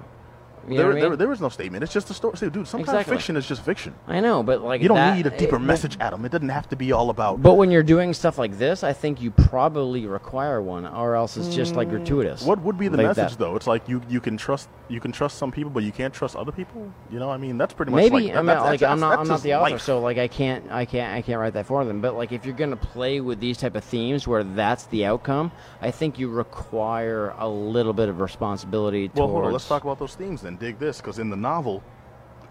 [SPEAKER 2] You
[SPEAKER 1] there, there, there is no statement. It's just a story. See, dude, sometimes
[SPEAKER 2] Exactly.
[SPEAKER 1] fiction is just fiction.
[SPEAKER 2] I know, but like
[SPEAKER 1] You don't
[SPEAKER 2] that-
[SPEAKER 1] need a deeper
[SPEAKER 2] it-
[SPEAKER 1] message, Adam. It doesn't have to be all about.
[SPEAKER 2] But when you're doing stuff like this, I think you probably require one, or else it's just like gratuitous.
[SPEAKER 1] What would be the
[SPEAKER 2] Like
[SPEAKER 1] message
[SPEAKER 2] that.
[SPEAKER 1] though? It's like you, you can trust you can trust some people, but you can't trust other people. You know, I mean, that's pretty much
[SPEAKER 2] Maybe
[SPEAKER 1] like,
[SPEAKER 2] I mean,
[SPEAKER 1] that's,
[SPEAKER 2] like
[SPEAKER 1] that's,
[SPEAKER 2] I'm not I'm not the author,
[SPEAKER 1] life.
[SPEAKER 2] so like I can't I can't I can't write that for them. But like if you're gonna play with these type of themes where that's the outcome, I think you require a little bit of responsibility.
[SPEAKER 1] Well, hold on. Let's talk about those themes then. Dig this, because in the novel,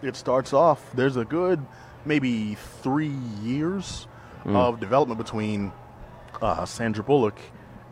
[SPEAKER 1] it starts off. There's a good maybe three years
[SPEAKER 2] Hmm.
[SPEAKER 1] of development between uh, Sandra Bullock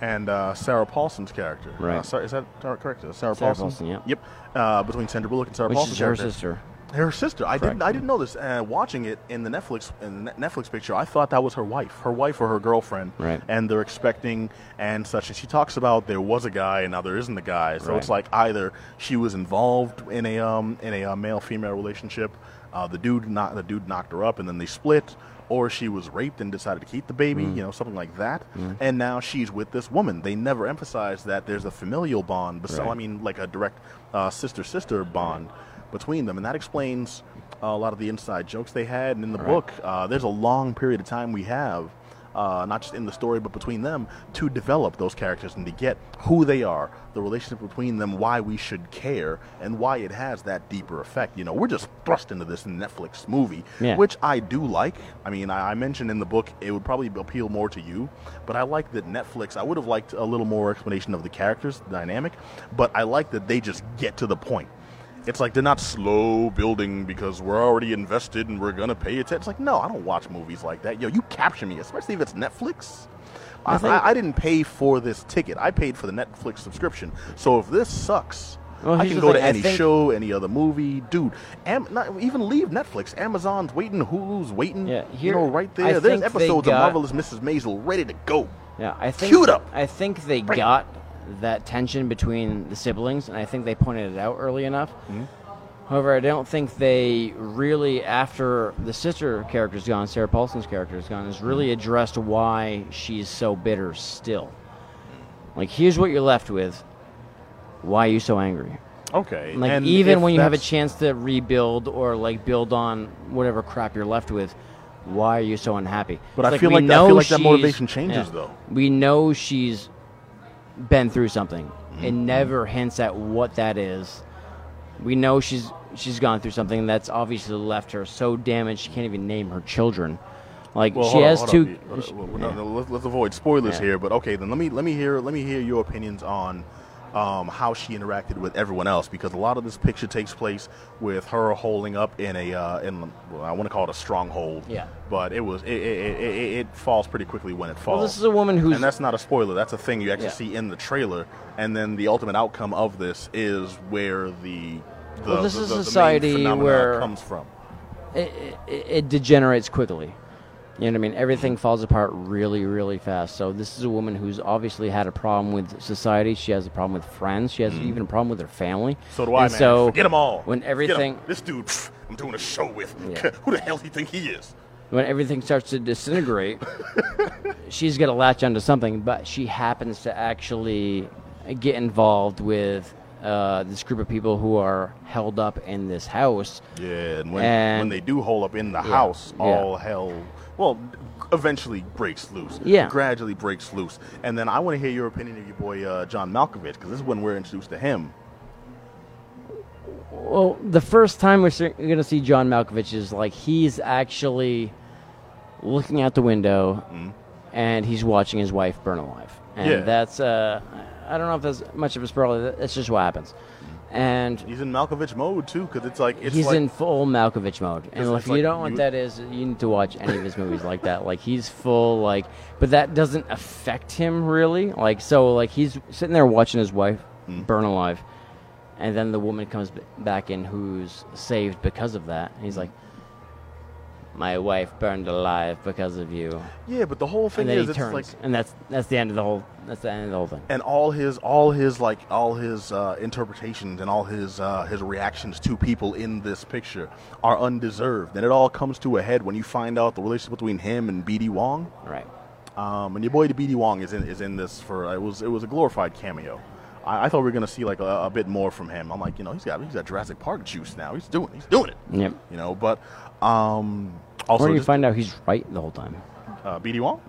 [SPEAKER 1] and uh, Sarah Paulson's character. Uh,
[SPEAKER 2] Right.
[SPEAKER 1] Is that correct? Uh, Sarah,
[SPEAKER 2] Sarah
[SPEAKER 1] Paulson.
[SPEAKER 2] Paulson, yep.
[SPEAKER 1] Yep. Uh, between Sandra Bullock and Sarah
[SPEAKER 2] which
[SPEAKER 1] Paulson's
[SPEAKER 2] is her
[SPEAKER 1] character.
[SPEAKER 2] sister.
[SPEAKER 1] Her sister. I didn't. I didn't know this. Uh, watching it in the Netflix in the Netflix picture, I thought that was her wife, her wife or her girlfriend.
[SPEAKER 2] Right.
[SPEAKER 1] And they're expecting and such. And she talks about there was a guy and now there isn't a guy. So
[SPEAKER 2] Right.
[SPEAKER 1] it's like either she was involved in a um in a uh, male female relationship, uh, the dude not the dude knocked her up and then they split. Or she was raped and decided to keep the baby,
[SPEAKER 2] Mm.
[SPEAKER 1] you know, something like that. And now she's with this woman. They never emphasize that there's a familial bond. but
[SPEAKER 2] Right.
[SPEAKER 1] I mean, like a direct sister sister bond between them, and that explains uh, a lot of the inside jokes they had. And in the
[SPEAKER 2] Right.
[SPEAKER 1] book, uh, there's a long period of time we have, uh, not just in the story, but between them, to develop those characters and to get who they are, the relationship between them, why we should care, and why it has that deeper effect. You know, we're just thrust into this Netflix movie,
[SPEAKER 2] Yeah.
[SPEAKER 1] which I do like. I mean, I, I mentioned in the book it would probably appeal more to you, but I like that Netflix. I would have liked a little more explanation of the characters, the dynamic, but I like that they just get to the point. It's like they're not slow building because we're already invested and we're gonna pay attention. It's like no, I don't watch movies like that. Yo, you capture me, especially if it's Netflix. I,
[SPEAKER 2] I think-
[SPEAKER 1] I, I didn't pay for this ticket. I paid for the Netflix subscription. So if this sucks,
[SPEAKER 2] Well,
[SPEAKER 1] I can go
[SPEAKER 2] thing,
[SPEAKER 1] to any
[SPEAKER 2] think-
[SPEAKER 1] show, any other movie, dude. Am, not even leave Netflix. Amazon's waiting, Hulu's waiting.
[SPEAKER 2] Yeah,
[SPEAKER 1] you
[SPEAKER 2] here-
[SPEAKER 1] know, right there. There's episodes of Marvelous Mrs. Maisel ready to go.
[SPEAKER 2] Yeah, I think
[SPEAKER 1] Queued up.
[SPEAKER 2] I think they
[SPEAKER 1] Bring it.
[SPEAKER 2] got that tension between the siblings, and I think they pointed it out early enough.
[SPEAKER 1] Mm-hmm.
[SPEAKER 2] However, I don't think they really, after the sister character's gone, Sarah Paulson's character is gone, has really
[SPEAKER 1] Mm-hmm.
[SPEAKER 2] addressed why she's so bitter still. Like, here's what you're left with. Why are you so angry?
[SPEAKER 1] Okay.
[SPEAKER 2] Like,
[SPEAKER 1] and
[SPEAKER 2] even when you have a chance to rebuild or like build on whatever crap you're left with, why are you so unhappy?
[SPEAKER 1] But I feel like that- I feel like that motivation changes, though.
[SPEAKER 2] We know she's been through something.
[SPEAKER 1] Mm-hmm.
[SPEAKER 2] It never hints at what that is. We know she's she's gone through something that's obviously left her so damaged she can't even name her children. Like
[SPEAKER 1] Well,
[SPEAKER 2] she
[SPEAKER 1] hold on,
[SPEAKER 2] has two.
[SPEAKER 1] on. Uh,
[SPEAKER 2] she-
[SPEAKER 1] well, no,
[SPEAKER 2] yeah.
[SPEAKER 1] no, let's, let's avoid spoilers
[SPEAKER 2] Yeah.
[SPEAKER 1] here, but okay, then let me let me hear let me hear your opinions on um, how she interacted with everyone else because a lot of this picture takes place with her holding up in a uh, in well, I want to call it a stronghold.
[SPEAKER 2] Yeah.
[SPEAKER 1] But it was it, it, it, it, falls pretty quickly when it falls.
[SPEAKER 2] Well, this is a woman who's
[SPEAKER 1] and that's not a spoiler. That's a thing you actually
[SPEAKER 2] Yeah.
[SPEAKER 1] see in the trailer, and then the ultimate outcome of this is where the the,
[SPEAKER 2] Well, this
[SPEAKER 1] the,
[SPEAKER 2] is
[SPEAKER 1] the, the main
[SPEAKER 2] society where-
[SPEAKER 1] comes from.
[SPEAKER 2] it, it, it degenerates quickly. You know what I mean? Everything falls apart really, really fast. So this is a woman who's obviously had a problem with society. She has a problem with friends. She has even a problem with her family.
[SPEAKER 1] Mm. So do I,
[SPEAKER 2] And
[SPEAKER 1] man.
[SPEAKER 2] So
[SPEAKER 1] Forget them all.
[SPEAKER 2] When everything
[SPEAKER 1] This dude, pff, I'm doing a show with.
[SPEAKER 2] Yeah. *laughs*
[SPEAKER 1] Who the hell do you think he is?
[SPEAKER 2] when everything starts to disintegrate, *laughs* she's going to latch onto something. But she happens to actually get involved with uh, this group of people who are held up in this house.
[SPEAKER 1] Yeah, and when
[SPEAKER 2] And-
[SPEAKER 1] when they do hole up in the house,
[SPEAKER 2] yeah.
[SPEAKER 1] all hell, well, eventually breaks loose.
[SPEAKER 2] Yeah.
[SPEAKER 1] gradually breaks loose. And then I want to hear your opinion of your boy uh, John Malkovich because this is when we're introduced to him.
[SPEAKER 2] Well, the first time we're going to see John Malkovich is like he's actually looking out the window and he's watching his wife burn alive. And
[SPEAKER 1] Yeah.
[SPEAKER 2] that's, uh, I don't know if that's much of a spoiler. That's just what happens. And
[SPEAKER 1] He's in Malkovich mode too because it's like it's
[SPEAKER 2] he's
[SPEAKER 1] like,
[SPEAKER 2] in full Malkovich mode. And if
[SPEAKER 1] it's
[SPEAKER 2] you
[SPEAKER 1] like
[SPEAKER 2] don't know what
[SPEAKER 1] you-
[SPEAKER 2] that is, you need to watch any of his movies like that. Like he's full like, but that doesn't affect him really. Like so, like he's sitting there watching his wife
[SPEAKER 1] Hmm.
[SPEAKER 2] burn alive, and then the woman comes b- back in who's saved because of that. And he's
[SPEAKER 1] Hmm.
[SPEAKER 2] like, "My wife burned alive because of you."
[SPEAKER 1] yeah, but the whole thing
[SPEAKER 2] And then
[SPEAKER 1] is
[SPEAKER 2] he
[SPEAKER 1] it's
[SPEAKER 2] turns,
[SPEAKER 1] like
[SPEAKER 2] and that's that's the end of the whole. That's the end of the whole thing.
[SPEAKER 1] and all his all his like all his uh, interpretations and all his uh, his reactions to people in this picture are undeserved, and it all comes to a head when you find out the relationship between him and BD Wong.
[SPEAKER 2] Right.
[SPEAKER 1] Um, and your boy BD Wong is in is in this for it was it was a glorified cameo. I, I thought we were gonna see like a, a bit more from him. I'm like, you know, he's got he's got Jurassic Park juice now. He's doing he's doing it.
[SPEAKER 2] Yep.
[SPEAKER 1] You know, but um, also
[SPEAKER 2] Where do you find out he's right the whole time?
[SPEAKER 1] uh, BD Wong?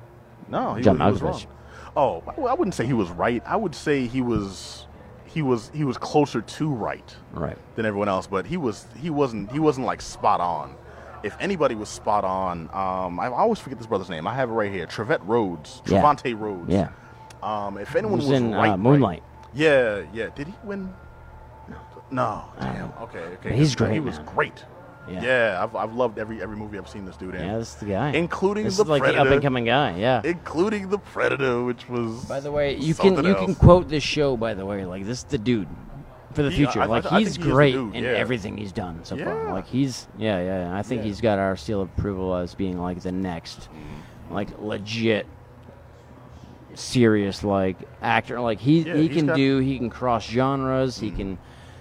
[SPEAKER 1] No, he,
[SPEAKER 2] John
[SPEAKER 1] was, he was wrong. Oh, I wouldn't say he was right. I would say he was he was he was closer to right
[SPEAKER 2] Right.
[SPEAKER 1] than everyone else, but he was he wasn't he wasn't like spot on. If anybody was spot on, um, I always forget this brother's name. I have it right here. Trevette Rhodes,
[SPEAKER 2] Yeah.
[SPEAKER 1] Trevante Rhodes.
[SPEAKER 2] Yeah.
[SPEAKER 1] Um, if anyone
[SPEAKER 2] Who's
[SPEAKER 1] was
[SPEAKER 2] in, uh,
[SPEAKER 1] right, right-
[SPEAKER 2] Moonlight.
[SPEAKER 1] Yeah, yeah. Did he win? No. Damn. Okay. Okay.
[SPEAKER 2] He's
[SPEAKER 1] But He was great.
[SPEAKER 2] Yeah.
[SPEAKER 1] Yeah. I've, I've loved every every movie I've seen this dude in,
[SPEAKER 2] Yeah, that's the guy.
[SPEAKER 1] including
[SPEAKER 2] this
[SPEAKER 1] the
[SPEAKER 2] is like
[SPEAKER 1] Predator.
[SPEAKER 2] the up and coming guy. Yeah.
[SPEAKER 1] including the Predator, which was.
[SPEAKER 2] By the way, you can you
[SPEAKER 1] else.
[SPEAKER 2] can quote this show. By the way, like this is the dude for the
[SPEAKER 1] He-
[SPEAKER 2] future.
[SPEAKER 1] I- I-
[SPEAKER 2] like
[SPEAKER 1] I think
[SPEAKER 2] he's
[SPEAKER 1] he
[SPEAKER 2] great
[SPEAKER 1] dude,
[SPEAKER 2] in
[SPEAKER 1] yeah.
[SPEAKER 2] everything he's done so far. Like he's yeah yeah. yeah. I think
[SPEAKER 1] Yeah.
[SPEAKER 2] he's got our seal of approval as being like the next, like legit, serious like actor. Like he
[SPEAKER 1] Yeah,
[SPEAKER 2] he can
[SPEAKER 1] got-
[SPEAKER 2] do. He can cross genres. He mm. can.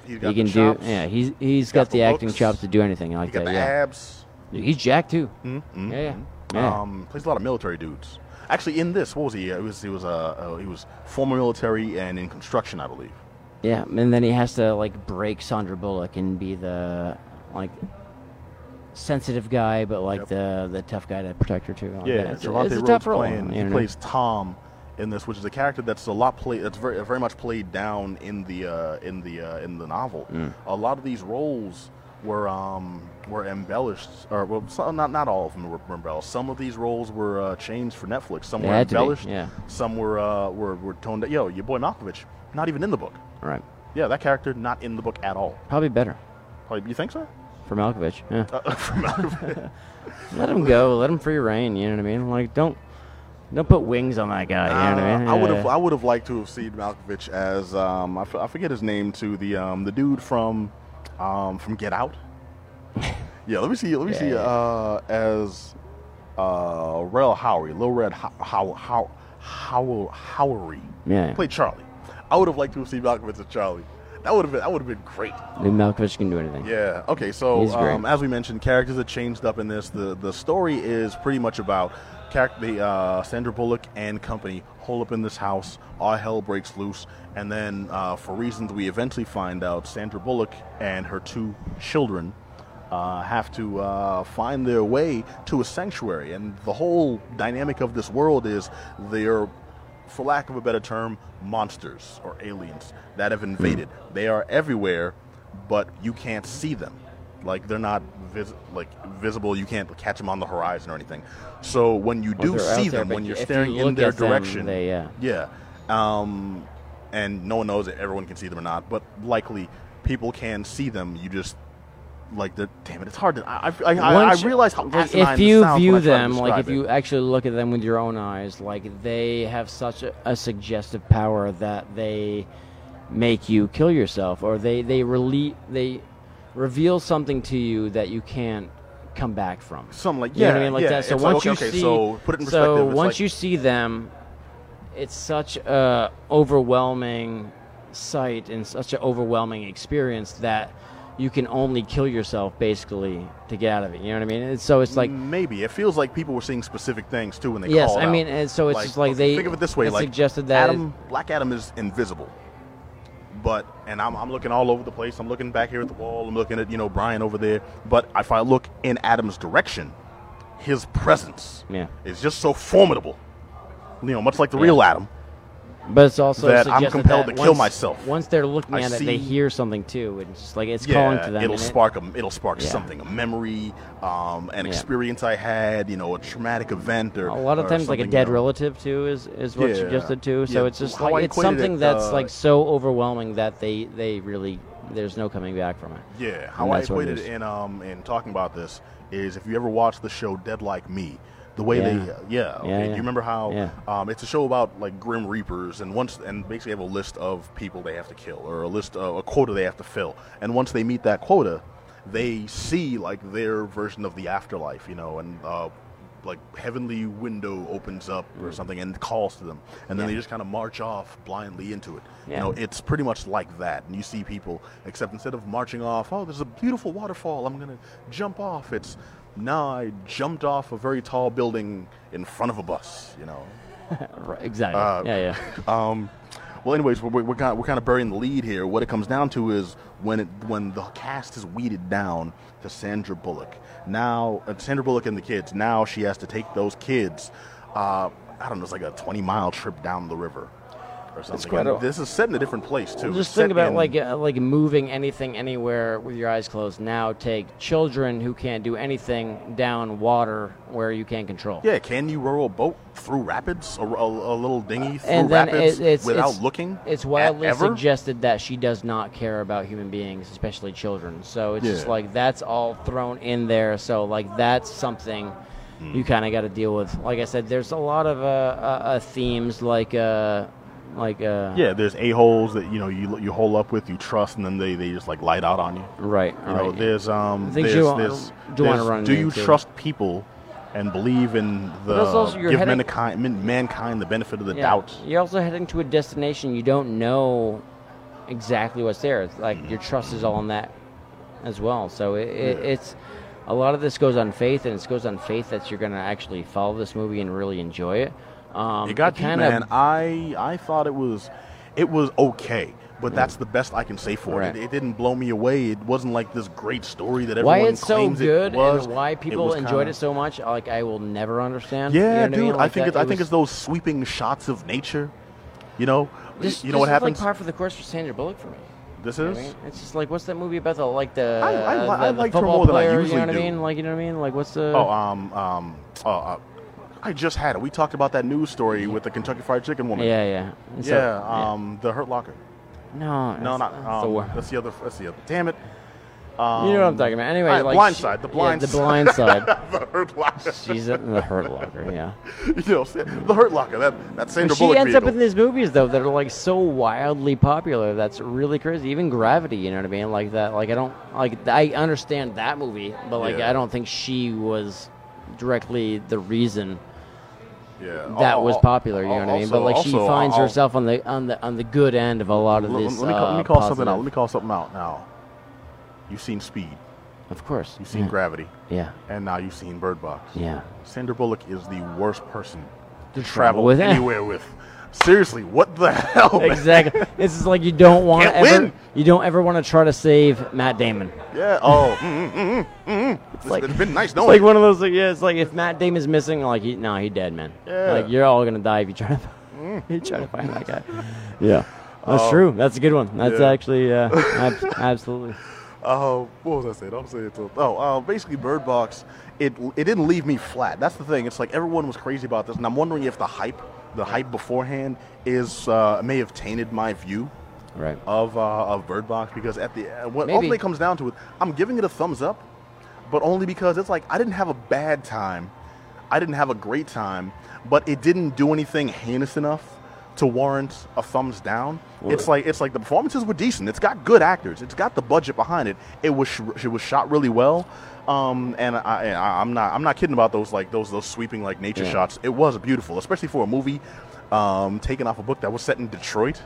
[SPEAKER 1] He's got
[SPEAKER 2] He can
[SPEAKER 1] the
[SPEAKER 2] do.
[SPEAKER 1] chops.
[SPEAKER 2] Yeah, he's he's
[SPEAKER 1] got
[SPEAKER 2] got,
[SPEAKER 1] the
[SPEAKER 2] the acting
[SPEAKER 1] looks.
[SPEAKER 2] chops to do anything like that.
[SPEAKER 1] the
[SPEAKER 2] Yeah,
[SPEAKER 1] abs.
[SPEAKER 2] he's Jack too.
[SPEAKER 1] Mm-hmm.
[SPEAKER 2] Yeah, yeah. yeah.
[SPEAKER 1] Um, plays a lot of military dudes. Actually, in this, what was he? He was he was uh, uh, he was former military and in construction, I believe.
[SPEAKER 2] Yeah, and then he has to like break Sandra Bullock and be the like sensitive guy, but like
[SPEAKER 1] Yep.
[SPEAKER 2] the the tough guy to protect her too. Like
[SPEAKER 1] Yeah,
[SPEAKER 2] that. it's, it's a tough role.
[SPEAKER 1] playing. He plays Tom in this, which is a character that's a lot play. That's very very much played down in the uh, in the uh, in the novel.
[SPEAKER 2] Mm.
[SPEAKER 1] A lot of these roles were um, were embellished, or well, some, not not all of them were, embellished. Some of these roles were uh, changed for Netflix. Some were
[SPEAKER 2] had to be,
[SPEAKER 1] embellished.
[SPEAKER 2] yeah.
[SPEAKER 1] Some were uh, were were toned. down. Yo, your boy Malkovich, not even in the book.
[SPEAKER 2] right.
[SPEAKER 1] Yeah, that character not in the book at all.
[SPEAKER 2] Probably better
[SPEAKER 1] Probably, you think so?
[SPEAKER 2] for Malkovich. Yeah.
[SPEAKER 1] Uh, *laughs* for Malkovich. *laughs*
[SPEAKER 2] let him go. Let him free reign. You know what I mean? Like don't don't put wings on that guy. You know what I mean?
[SPEAKER 1] Uh, I would have I would have liked to have seen Malkovich as um, I, f- I forget his name to the um, the dude from um, from Get Out. *laughs* yeah, let me see. Let me
[SPEAKER 2] Yeah,
[SPEAKER 1] see.
[SPEAKER 2] yeah.
[SPEAKER 1] Uh, as uh, Rel Howery, Lil Rel How How How How Howery
[SPEAKER 2] Yeah.
[SPEAKER 1] played Charlie. I would have liked to have seen Malkovich as Charlie. That would have been that would have been great.
[SPEAKER 2] Maybe Malkovich can do anything.
[SPEAKER 1] Yeah. Okay. So, um, as we mentioned, characters are changed up in this. The the story is pretty much about the uh, Sandra Bullock and company hole up in this house. All hell breaks loose, and then uh, for reasons we eventually find out, Sandra Bullock and her two children uh, have to uh, find their way to a sanctuary. And the whole dynamic of this world is they're, for lack of a better term, monsters or aliens that have invaded. They are everywhere, but you can't see them. Like they're not vis- like visible. You can't catch them on the horizon or anything. So when you do
[SPEAKER 2] they're
[SPEAKER 1] see
[SPEAKER 2] there,
[SPEAKER 1] them, when you're
[SPEAKER 2] if you
[SPEAKER 1] staring in their
[SPEAKER 2] at them,
[SPEAKER 1] direction,
[SPEAKER 2] they, yeah.
[SPEAKER 1] yeah. Um, and no one knows that everyone can see them or not, but likely people can see them. You just like the damn it. It's hard to. I I, I, I realize how asinine
[SPEAKER 2] if you view them like if you
[SPEAKER 1] it.
[SPEAKER 2] actually look at them with your own eyes like they have such a, a suggestive power that they make you kill yourself or they they rele- they reveal something to you that you can't come back from.
[SPEAKER 1] Something like
[SPEAKER 2] You know
[SPEAKER 1] yeah,
[SPEAKER 2] what I mean, like
[SPEAKER 1] yeah.
[SPEAKER 2] that. So
[SPEAKER 1] It's like,
[SPEAKER 2] once
[SPEAKER 1] okay,
[SPEAKER 2] you see,
[SPEAKER 1] so put it in
[SPEAKER 2] so
[SPEAKER 1] perspective.
[SPEAKER 2] once
[SPEAKER 1] like-
[SPEAKER 2] you see them, it's such a overwhelming sight and such an overwhelming experience that you can only kill yourself basically to get out of it. You know what I mean? And so it's like
[SPEAKER 1] maybe it feels like people were seeing specific things too when they
[SPEAKER 2] Yes, I
[SPEAKER 1] out.
[SPEAKER 2] mean, and so it's just like they-
[SPEAKER 1] think of it this way: like
[SPEAKER 2] suggested that
[SPEAKER 1] Adam, Black Adam is invisible, but and I'm, I'm looking all over the place. I'm looking back here at the wall. I'm looking at you know Brian over there. But if I look in Adam's direction, his presence
[SPEAKER 2] Yeah.
[SPEAKER 1] is just so formidable. You know, much like the real Adam.
[SPEAKER 2] But it's also
[SPEAKER 1] that I'm compelled
[SPEAKER 2] that
[SPEAKER 1] to kill myself.
[SPEAKER 2] Once they're looking
[SPEAKER 1] I
[SPEAKER 2] at it, they hear something too. and It's just like it's calling to them.
[SPEAKER 1] it'll
[SPEAKER 2] and it-
[SPEAKER 1] spark a, it'll spark
[SPEAKER 2] Yeah.
[SPEAKER 1] something, a memory, um, an
[SPEAKER 2] Yeah.
[SPEAKER 1] experience I had, you know, a traumatic event, or
[SPEAKER 2] a lot of times, like a dead
[SPEAKER 1] you know.
[SPEAKER 2] relative too is is what's
[SPEAKER 1] Yeah.
[SPEAKER 2] suggested too. So
[SPEAKER 1] Yeah,
[SPEAKER 2] it's just
[SPEAKER 1] how I
[SPEAKER 2] like it's something
[SPEAKER 1] it,
[SPEAKER 2] that's
[SPEAKER 1] uh,
[SPEAKER 2] like so overwhelming that they they really there's no coming back from it.
[SPEAKER 1] Yeah, how I equated it in um in talking about this is if you ever watch the show Dead Like Me, the way
[SPEAKER 2] Yeah.
[SPEAKER 1] they yeah, okay.
[SPEAKER 2] Yeah,
[SPEAKER 1] Do you remember how
[SPEAKER 2] Yeah.
[SPEAKER 1] um it's a show about like grim reapers and once and basically have a list of people they have to kill or a list of a quota they have to fill and once they meet that quota, they see like their version of the afterlife, you know, and uh like heavenly window opens up or something and calls to them and then
[SPEAKER 2] Mm. Yeah.
[SPEAKER 1] they just kind of march off blindly into it you know it's pretty much like that and you see people except instead of marching off oh there's a beautiful waterfall i'm gonna jump off it's nah i jumped off a very tall building in front of a bus you know *laughs*
[SPEAKER 2] Right, exactly.
[SPEAKER 1] Uh,
[SPEAKER 2] yeah, yeah. *laughs*
[SPEAKER 1] um, well, anyways, we're, we're, kind of, we're kind of burying the lead here. What it comes down to is when it when the cast is weeded down to Sandra Bullock. Now, uh, Sandra Bullock and the kids. Now she has to take those kids. Uh, I don't know. It's like a 20 mile trip down the river or something.
[SPEAKER 2] quite a-
[SPEAKER 1] this is set in a different place too.
[SPEAKER 2] Just think about
[SPEAKER 1] in-
[SPEAKER 2] like uh, like moving anything anywhere with your eyes closed. Now take children who can't do anything down water where you can't control.
[SPEAKER 1] Yeah, can you row a boat through rapids, a, a, a little dinghy through
[SPEAKER 2] and then
[SPEAKER 1] rapids
[SPEAKER 2] it, it's
[SPEAKER 1] without
[SPEAKER 2] it's,
[SPEAKER 1] looking?
[SPEAKER 2] It's wildly
[SPEAKER 1] ever?
[SPEAKER 2] suggested that she does not care about human beings, especially children. So it's just like that's all thrown in there. So like that's something
[SPEAKER 1] Hmm.
[SPEAKER 2] you kind of got to deal with. Like I said, there's a lot of uh, uh, uh, themes like uh, like uh,
[SPEAKER 1] Yeah, there's a holes that you know you you hole up with, you trust, and then they, they just like light out on you.
[SPEAKER 2] right.
[SPEAKER 1] You know, there's um,
[SPEAKER 2] Things
[SPEAKER 1] there's,
[SPEAKER 2] you want-
[SPEAKER 1] there's,
[SPEAKER 2] do
[SPEAKER 1] there's-
[SPEAKER 2] run
[SPEAKER 1] do you
[SPEAKER 2] into.
[SPEAKER 1] trust people and believe in the
[SPEAKER 2] But also you're
[SPEAKER 1] give
[SPEAKER 2] heading-
[SPEAKER 1] mankind man- mankind the benefit of the
[SPEAKER 2] Yeah.
[SPEAKER 1] doubt?
[SPEAKER 2] You're also heading to a destination you don't know exactly what's there. It's like
[SPEAKER 1] Mm-hmm.
[SPEAKER 2] your trust is all on that as well. So it, it, it's a lot of this goes on faith, and it goes on faith that you're going to actually follow this movie and really enjoy it. Um,
[SPEAKER 1] It got deep,
[SPEAKER 2] kind
[SPEAKER 1] man. I I thought it was it was okay, but that's the best I can say for
[SPEAKER 2] Right.
[SPEAKER 1] it. it. It didn't blow me away. It wasn't like this great story that
[SPEAKER 2] why
[SPEAKER 1] everyone
[SPEAKER 2] it's so
[SPEAKER 1] claims
[SPEAKER 2] good
[SPEAKER 1] it was.
[SPEAKER 2] and why people
[SPEAKER 1] was
[SPEAKER 2] enjoyed
[SPEAKER 1] kinda-
[SPEAKER 2] it so much, like I will never understand.
[SPEAKER 1] Yeah,
[SPEAKER 2] You know what I
[SPEAKER 1] dude.
[SPEAKER 2] mean?
[SPEAKER 1] I, think
[SPEAKER 2] that,
[SPEAKER 1] it's I think
[SPEAKER 2] was-
[SPEAKER 1] it's those sweeping shots of nature. You know,
[SPEAKER 2] This,
[SPEAKER 1] you know
[SPEAKER 2] this
[SPEAKER 1] what
[SPEAKER 2] is
[SPEAKER 1] happens.
[SPEAKER 2] like par for the course for Sandra Bullock for me.
[SPEAKER 1] this
[SPEAKER 2] You know
[SPEAKER 1] is.
[SPEAKER 2] I mean? It's just like what's that movie about the like the
[SPEAKER 1] I- I li-
[SPEAKER 2] the,
[SPEAKER 1] I
[SPEAKER 2] the football
[SPEAKER 1] more than I
[SPEAKER 2] player, you know what
[SPEAKER 1] do.
[SPEAKER 2] I mean? Like you know what I mean? Like what's the
[SPEAKER 1] Oh, um, um, uh, uh, I just had it. We talked about that news story with the Kentucky Fried Chicken woman.
[SPEAKER 2] yeah yeah so-
[SPEAKER 1] yeah, um, the Hurt Locker.
[SPEAKER 2] No,
[SPEAKER 1] No, not.
[SPEAKER 2] that's the
[SPEAKER 1] Um, that's the other. That's the other. Damn it. Um,
[SPEAKER 2] you know what I'm talking about. Anyway,
[SPEAKER 1] alright,
[SPEAKER 2] like
[SPEAKER 1] Blind
[SPEAKER 2] she-
[SPEAKER 1] Side, the
[SPEAKER 2] yeah,
[SPEAKER 1] blind
[SPEAKER 2] the
[SPEAKER 1] side.
[SPEAKER 2] blind *laughs* side.
[SPEAKER 1] the Hurt Locker.
[SPEAKER 2] She's in the Hurt Locker. Yeah. *laughs*
[SPEAKER 1] you know, the Hurt Locker. That that Sandra
[SPEAKER 2] she
[SPEAKER 1] Bullock
[SPEAKER 2] ends
[SPEAKER 1] vehicle.
[SPEAKER 2] up in these movies though that are like so wildly popular. That's really crazy. Even Gravity, you know what I mean? Like that. Like I don't like. I understand that movie, but like
[SPEAKER 1] Yeah.
[SPEAKER 2] I don't think she was directly the reason
[SPEAKER 1] yeah,
[SPEAKER 2] that
[SPEAKER 1] al-
[SPEAKER 2] was popular. You know what I mean? But like she finds
[SPEAKER 1] I'll-
[SPEAKER 2] herself on the on the on the good end of a lot of
[SPEAKER 1] Let,
[SPEAKER 2] these.
[SPEAKER 1] let me call, let me
[SPEAKER 2] uh,
[SPEAKER 1] call something out. Let me call something out now. You've seen Speed.
[SPEAKER 2] Of course.
[SPEAKER 1] You've seen
[SPEAKER 2] yeah.
[SPEAKER 1] Gravity.
[SPEAKER 2] Yeah.
[SPEAKER 1] And now you've seen Bird Box.
[SPEAKER 2] Yeah.
[SPEAKER 1] Sandra Bullock is the worst person to
[SPEAKER 2] travel
[SPEAKER 1] travel
[SPEAKER 2] with. *laughs*
[SPEAKER 1] anywhere with. Seriously, what the hell? man?
[SPEAKER 2] Exactly. This is like you don't want to
[SPEAKER 1] Can't
[SPEAKER 2] ever.
[SPEAKER 1] win.
[SPEAKER 2] You don't ever want to try to save Matt Damon.
[SPEAKER 1] Yeah. Oh. Mm, mm, mm, mm. It's,
[SPEAKER 2] like-
[SPEAKER 1] it's been nice
[SPEAKER 2] It's
[SPEAKER 1] knowing.
[SPEAKER 2] like one of those. Like, yeah, it's like if Matt Damon's missing, like he, no, he dead, man.
[SPEAKER 1] Yeah.
[SPEAKER 2] Like you're all gonna die if you try to. *laughs* you try to find that guy. Yeah. That's
[SPEAKER 1] Oh.
[SPEAKER 2] true. That's a good one. That's
[SPEAKER 1] Yeah.
[SPEAKER 2] actually uh, *laughs* ab- absolutely.
[SPEAKER 1] Oh, what was I saying? I'm saying it. To, oh, uh, basically, Bird Box. It it didn't leave me flat. That's the thing. It's like everyone was crazy about this, and I'm wondering if the hype, the hype beforehand, is uh, may have tainted my view
[SPEAKER 2] Right.
[SPEAKER 1] of uh, of Bird Box because at the uh, what
[SPEAKER 2] Maybe.
[SPEAKER 1] ultimately comes down to it, I'm giving it a thumbs up, but only because it's like I didn't have a bad time, I didn't have a great time, but it didn't do anything heinous enough to warrant a thumbs down.
[SPEAKER 2] Well-
[SPEAKER 1] it's like it's like the performances were decent. It's got good actors. It's got the budget behind it. It was sh- it was shot really well. Um, and I, I, I'm not I'm not kidding about those like those those sweeping like nature
[SPEAKER 2] Yeah.
[SPEAKER 1] shots. It was beautiful, especially for a movie um, taken off a book that was set in Detroit.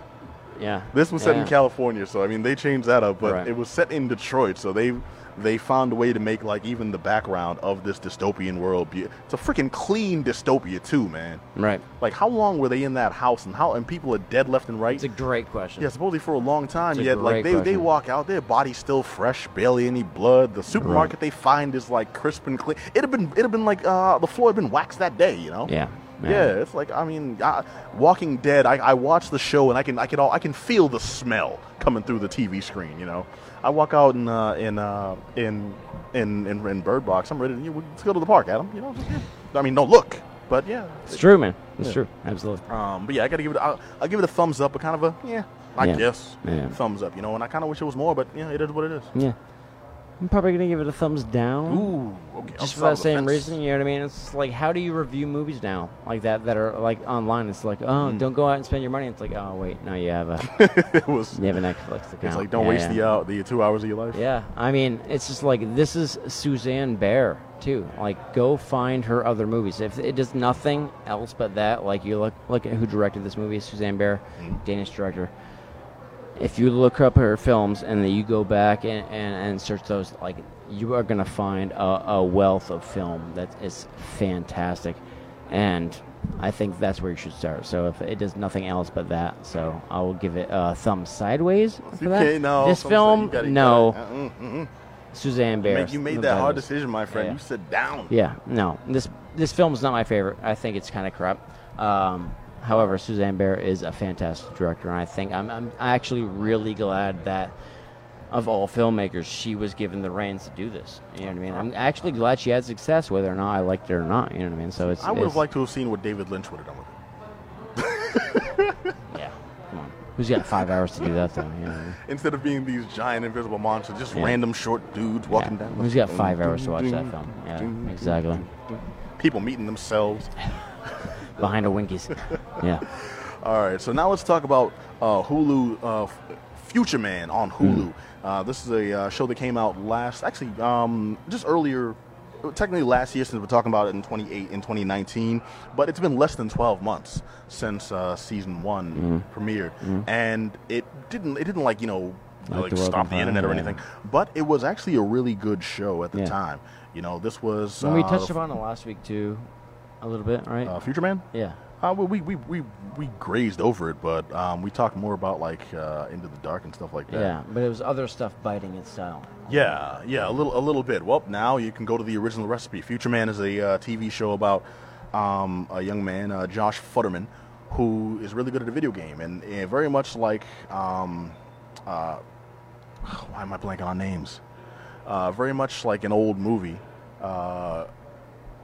[SPEAKER 2] Yeah.
[SPEAKER 1] This was set
[SPEAKER 2] Yeah.
[SPEAKER 1] in California, so I mean they changed that up, but
[SPEAKER 2] Right.
[SPEAKER 1] it was set in Detroit, so they they found a way to make like even the background of this dystopian world be it's a freaking clean dystopia too, man.
[SPEAKER 2] Right.
[SPEAKER 1] Like how long were they in that house and how and people are dead left and right?
[SPEAKER 2] It's a great question.
[SPEAKER 1] yeah, supposedly for a long time.
[SPEAKER 2] It's
[SPEAKER 1] Yet like they, they walk out, their body's still fresh, barely any blood. The supermarket they find is like crisp and clean. It'd have been it'd have been like uh, the floor had been waxed that day, you know?
[SPEAKER 2] Yeah.
[SPEAKER 1] Yeah, it's like I mean, I, Walking Dead. I, I watch the show and I can I can all I can feel the smell coming through the TV screen. You know, I walk out in uh, in, uh, in in in in Bird Box. I'm ready. To, let's go to the park, Adam. You know, just, yeah. I mean, don't look, but yeah.
[SPEAKER 2] It's true, man. It's
[SPEAKER 1] Yeah.
[SPEAKER 2] true. Absolutely.
[SPEAKER 1] Um, but yeah, I gotta give it. I'll, I'll give it a thumbs up, but kind of a yeah, I
[SPEAKER 2] Yeah.
[SPEAKER 1] guess
[SPEAKER 2] Yeah.
[SPEAKER 1] thumbs up. You know, and I kind of wish it was more, but yeah, it is what it is.
[SPEAKER 2] Yeah. I'm probably gonna give it a thumbs down.
[SPEAKER 1] Ooh, okay.
[SPEAKER 2] Just for that same
[SPEAKER 1] fence.
[SPEAKER 2] reason, you know what I mean? It's like, how do you review movies now, like that, that are like online? It's like, oh,
[SPEAKER 1] Mm.
[SPEAKER 2] don't go out and spend your money. It's like, oh, wait, no, you have a, *laughs*
[SPEAKER 1] it was.
[SPEAKER 2] you have a Netflix account.
[SPEAKER 1] It's like don't
[SPEAKER 2] Yeah,
[SPEAKER 1] waste
[SPEAKER 2] yeah.
[SPEAKER 1] the uh, the two hours of your life.
[SPEAKER 2] Yeah, I mean, it's just like this is Susanne Bier too. Like, go find her other movies. If it does nothing else but that, like you look look at who directed this movie, Susanne Bier,
[SPEAKER 1] Mhm.
[SPEAKER 2] Danish director. If you look up her films and then you go back and, and, and search those, like you are gonna find a, a wealth of film that is fantastic, and I think that's where you should start. So if it does nothing else but that, so I will give it a thumb sideways for that.
[SPEAKER 1] Okay, no.
[SPEAKER 2] this film,
[SPEAKER 1] you
[SPEAKER 2] no.
[SPEAKER 1] uh, mm, mm, mm.
[SPEAKER 2] Susanne Bier.
[SPEAKER 1] Make- you made that hard decision, my friend.
[SPEAKER 2] Yeah.
[SPEAKER 1] You sit down.
[SPEAKER 2] Yeah, no. This this film is not my favorite. I think it's kind of crap. Um, however, Susanne Bier is a fantastic director, and I think I'm, I'm actually really glad that of all filmmakers, she was given the reins to do this. You know what I mean? I'm actually glad she had success, whether or not I liked it or not. You know what I mean? So it's
[SPEAKER 1] I would have liked to have seen what David Lynch would have done with it. *laughs*
[SPEAKER 2] yeah. Come on, who's got five hours to do that though? You know I mean?
[SPEAKER 1] Instead of being these giant invisible monsters, just
[SPEAKER 2] Yeah.
[SPEAKER 1] random short dudes walking
[SPEAKER 2] Yeah.
[SPEAKER 1] down.
[SPEAKER 2] Who's got five hours to watch that film? Yeah, exactly.
[SPEAKER 1] People meeting themselves. *laughs*
[SPEAKER 2] Behind a Winkie's. *laughs* Yeah.
[SPEAKER 1] All right, so now let's talk about uh, Hulu, uh, Future Man on Hulu.
[SPEAKER 2] Hmm.
[SPEAKER 1] Uh, this is a uh, show that came out last, actually, um, just earlier, technically last year since we're talking about it in 28 in 2019, but it's been less than 12 months since uh, season one
[SPEAKER 2] Hmm.
[SPEAKER 1] premiered, and it didn't it didn't like you know
[SPEAKER 2] Like
[SPEAKER 1] like
[SPEAKER 2] the
[SPEAKER 1] stop the
[SPEAKER 2] fire,
[SPEAKER 1] internet or
[SPEAKER 2] yeah.
[SPEAKER 1] anything, but it was actually a really good show at the
[SPEAKER 2] Yeah.
[SPEAKER 1] time. You know, this was
[SPEAKER 2] And we
[SPEAKER 1] uh,
[SPEAKER 2] touched upon it last week too, a little bit, right?
[SPEAKER 1] uh, Future Man.
[SPEAKER 2] yeah.
[SPEAKER 1] Uh, well, we, we, we, we grazed over it, but um, we talked more about like uh, Into the Dark and stuff like that.
[SPEAKER 2] Yeah, but it was other stuff biting its style.
[SPEAKER 1] yeah, yeah, a little, a little bit. Well, now you can go to the original recipe. Future Man is a uh, TV show about um, a young man, uh, Josh Futterman, who is really good at a video game, and, and very much like um, uh, *sighs* why am I blanking on names? Uh, very much like an old movie, uh,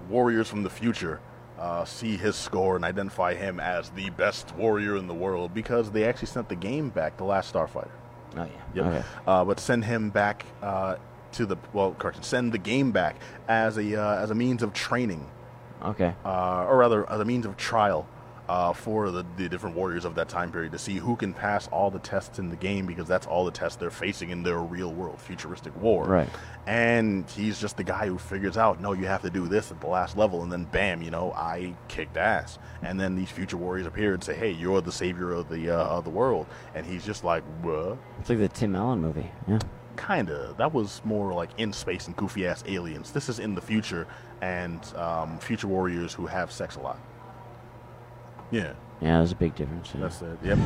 [SPEAKER 1] warriors from the future uh, see his score and identify him as the best warrior in the world because they actually sent the game back, The Last Starfighter.
[SPEAKER 2] Oh yeah.
[SPEAKER 1] Yep.
[SPEAKER 2] Okay.
[SPEAKER 1] Uh, but send him back uh, to the well, correction, send the game back as a uh, as a means of training,
[SPEAKER 2] Okay.
[SPEAKER 1] uh, or rather, as a means of trial. Uh, for the, the different warriors of that time period to see who can pass all the tests in the game because that's all the tests they're facing in their real world futuristic war
[SPEAKER 2] Right.
[SPEAKER 1] and he's just the guy who figures out no you have to do this at the last level and then bam you know i kicked ass and then these future warriors appear and say hey you're the savior of the uh, of the world and he's just like what
[SPEAKER 2] It's like the Tim Allen movie. Yeah.
[SPEAKER 1] kinda that was more like in space and goofy ass aliens this is in the future and um, future warriors who have sex a lot yeah
[SPEAKER 2] Yeah, there's a big difference. yeah.
[SPEAKER 1] that's it. Yep.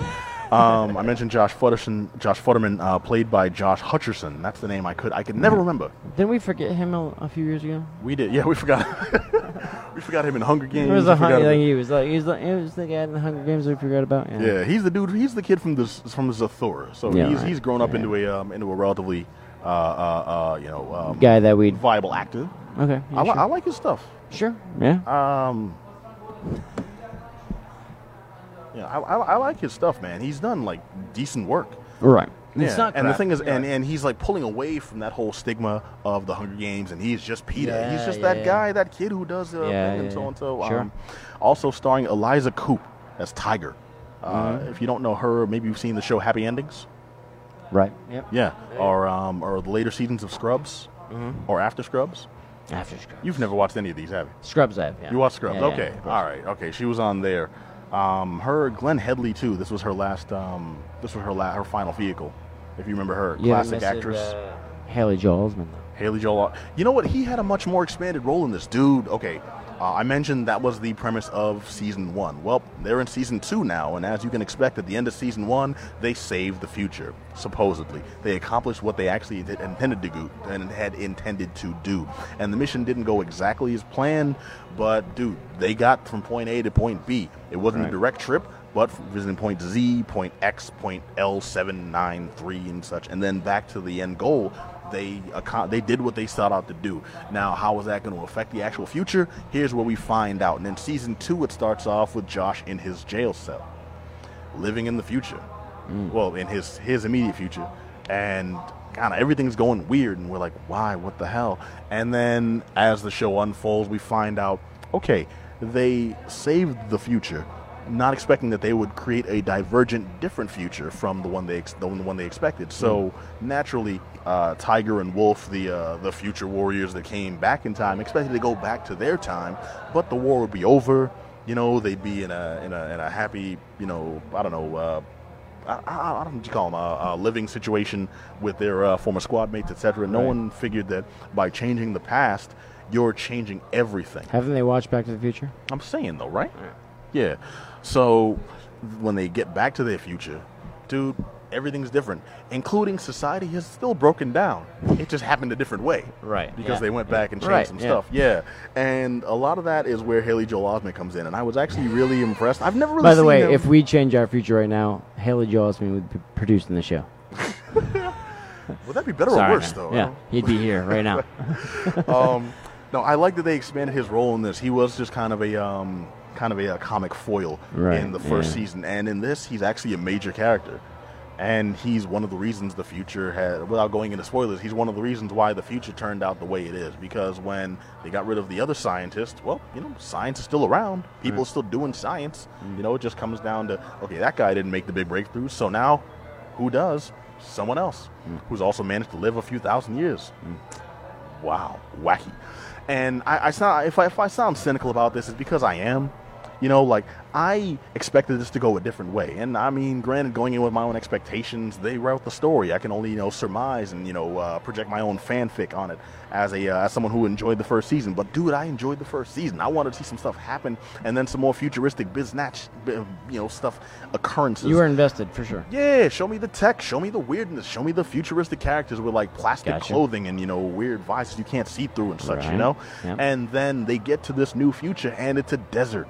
[SPEAKER 1] Um, I mentioned Josh Futterman. Josh Futterman, uh, played by Josh Hutcherson. That's the name I could I could never remember.
[SPEAKER 2] Didn't we forget him a, a few years ago?
[SPEAKER 1] We did. Yeah, we forgot. *laughs* we forgot him in Hunger Games.
[SPEAKER 2] It was
[SPEAKER 1] We
[SPEAKER 2] a
[SPEAKER 1] forgot
[SPEAKER 2] hun- like he was like he was like it was the guy in the Hunger Games we forgot about. Yeah.
[SPEAKER 1] yeah, he's the dude. He's the kid from the from Zathura. So
[SPEAKER 2] Yeah,
[SPEAKER 1] he's
[SPEAKER 2] right.
[SPEAKER 1] he's grown up
[SPEAKER 2] Yeah.
[SPEAKER 1] into a um, into a relatively uh, uh, uh, you know um,
[SPEAKER 2] Guy that we
[SPEAKER 1] viable actor.
[SPEAKER 2] okay. Yeah,
[SPEAKER 1] I, li-
[SPEAKER 2] sure.
[SPEAKER 1] I like his stuff.
[SPEAKER 2] sure. Yeah.
[SPEAKER 1] Um, yeah, I, I, I like his stuff, man. He's done like decent work.
[SPEAKER 2] Right.
[SPEAKER 1] Yeah,
[SPEAKER 2] It's not
[SPEAKER 1] and the thing is,
[SPEAKER 2] You're
[SPEAKER 1] and, and he's like pulling away from that whole stigma of the Hunger Games, and he's just Peeta. he's just
[SPEAKER 2] yeah,
[SPEAKER 1] that
[SPEAKER 2] yeah.
[SPEAKER 1] guy, that kid who does uh,
[SPEAKER 2] Yeah,
[SPEAKER 1] and
[SPEAKER 2] yeah,
[SPEAKER 1] so
[SPEAKER 2] yeah.
[SPEAKER 1] and so.
[SPEAKER 2] Sure.
[SPEAKER 1] Um, also starring Eliza Coupe as Tiger. Uh, If you don't know her, maybe you've seen the show Happy Endings.
[SPEAKER 2] Right. Yep.
[SPEAKER 1] Yeah. Or um, or the later seasons of Scrubs, or After Scrubs.
[SPEAKER 2] After Scrubs.
[SPEAKER 1] You've never watched any of these, have you?
[SPEAKER 2] Scrubs, I have. Yeah.
[SPEAKER 1] You watched Scrubs,
[SPEAKER 2] Yeah, yeah,
[SPEAKER 1] okay.
[SPEAKER 2] of.
[SPEAKER 1] All right, okay. She was on there. Um, her, Glenne Headly too. This was her last. Um, this was her la- her final vehicle. If you remember her,
[SPEAKER 2] You
[SPEAKER 1] classic actress.
[SPEAKER 2] uh, Haley Joel Osment.
[SPEAKER 1] Haley Joel. You know what? He had a much more expanded role in this, dude. Okay, uh, I mentioned that was the premise of season one. Well, they're in season two now, and as you can expect, at the end of season one, they saved the future. Supposedly, they accomplished what they actually did, intended to do and had intended to do. And the mission didn't go exactly as planned, but dude, they got from point A to point B. It wasn't
[SPEAKER 2] Right.
[SPEAKER 1] a direct trip, but visiting point Z, point X, point L793, and such, and then back to the end goal. They they did what they set out to do. Now, how is that going to affect the actual future? Here's where we find out. And in season two, it starts off with Josh in his jail cell, living in the future. Mm. Well, in his his immediate future, and kind of everything's going weird, and we're like, why? What the hell? And then as the show unfolds, we find out, okay, they saved the future, not expecting that they would create a divergent, different future from the one they ex- the one they expected. So naturally, uh, Tiger and Wolf, the uh, the future warriors that came back in time, expected to go back to their time, but the war would be over. You know, they'd be in a in a, in a happy, you know, I don't know. Uh, I, I, I don't know what you call them, a, a living situation with their uh, former squad mates, etc. No
[SPEAKER 2] Right.
[SPEAKER 1] one figured that by changing the past, you're changing everything.
[SPEAKER 2] Haven't they watched Back to the Future?
[SPEAKER 1] I'm saying though, right? Yeah. So when they get back to their future, dude, everything's different, including society has still broken down. It just happened a different way.
[SPEAKER 2] Right,
[SPEAKER 1] Because
[SPEAKER 2] yeah,
[SPEAKER 1] they went
[SPEAKER 2] yeah.
[SPEAKER 1] back and changed
[SPEAKER 2] Right,
[SPEAKER 1] some
[SPEAKER 2] yeah.
[SPEAKER 1] stuff. Yeah. And a lot of that is where Haley Joel Osment comes in, and I was actually really impressed. I've never really
[SPEAKER 2] By the way, if we change our future right now, Haley Joel Osment would be producing the show. *laughs*
[SPEAKER 1] would that be better
[SPEAKER 2] Sorry,
[SPEAKER 1] or worse
[SPEAKER 2] man.
[SPEAKER 1] though?
[SPEAKER 2] Yeah, he'd be here right now. *laughs*
[SPEAKER 1] um, no, I like that they expanded his role in this. He was just kind of a um, kind of a, uh comic foil
[SPEAKER 2] Right,
[SPEAKER 1] in the first
[SPEAKER 2] yeah.
[SPEAKER 1] season, and in this, he's actually a major character, and he's one of the reasons the future had. Without going into spoilers, he's one of the reasons why the future turned out the way it is. Because when they got rid of the other scientists, well, you know, science is still around. People are still doing science. You know, it just comes down to okay, that guy didn't make the big breakthrough, so now, who does? Someone else who's also managed to live a few thousand years wow, wacky. And I, I sound if I, if I sound cynical about this, it's because I am. You know, like I expected this to go a different way, and I mean, granted, going in with my own expectations, they wrote the story. I can only you know surmise and you know uh, project my own fanfic on it as a uh, as someone who enjoyed the first season. But dude, I enjoyed the first season. I wanted to see some stuff happen, and then some more futuristic biznatch, you know, stuff occurrences.
[SPEAKER 2] you were invested for sure.
[SPEAKER 1] Yeah, show me the tech, show me the weirdness, show me the futuristic characters with like plastic
[SPEAKER 2] Gotcha.
[SPEAKER 1] clothing and you know weird visors you can't see through and such, you know.
[SPEAKER 2] Yep.
[SPEAKER 1] And then they get to this new future and it's a desert.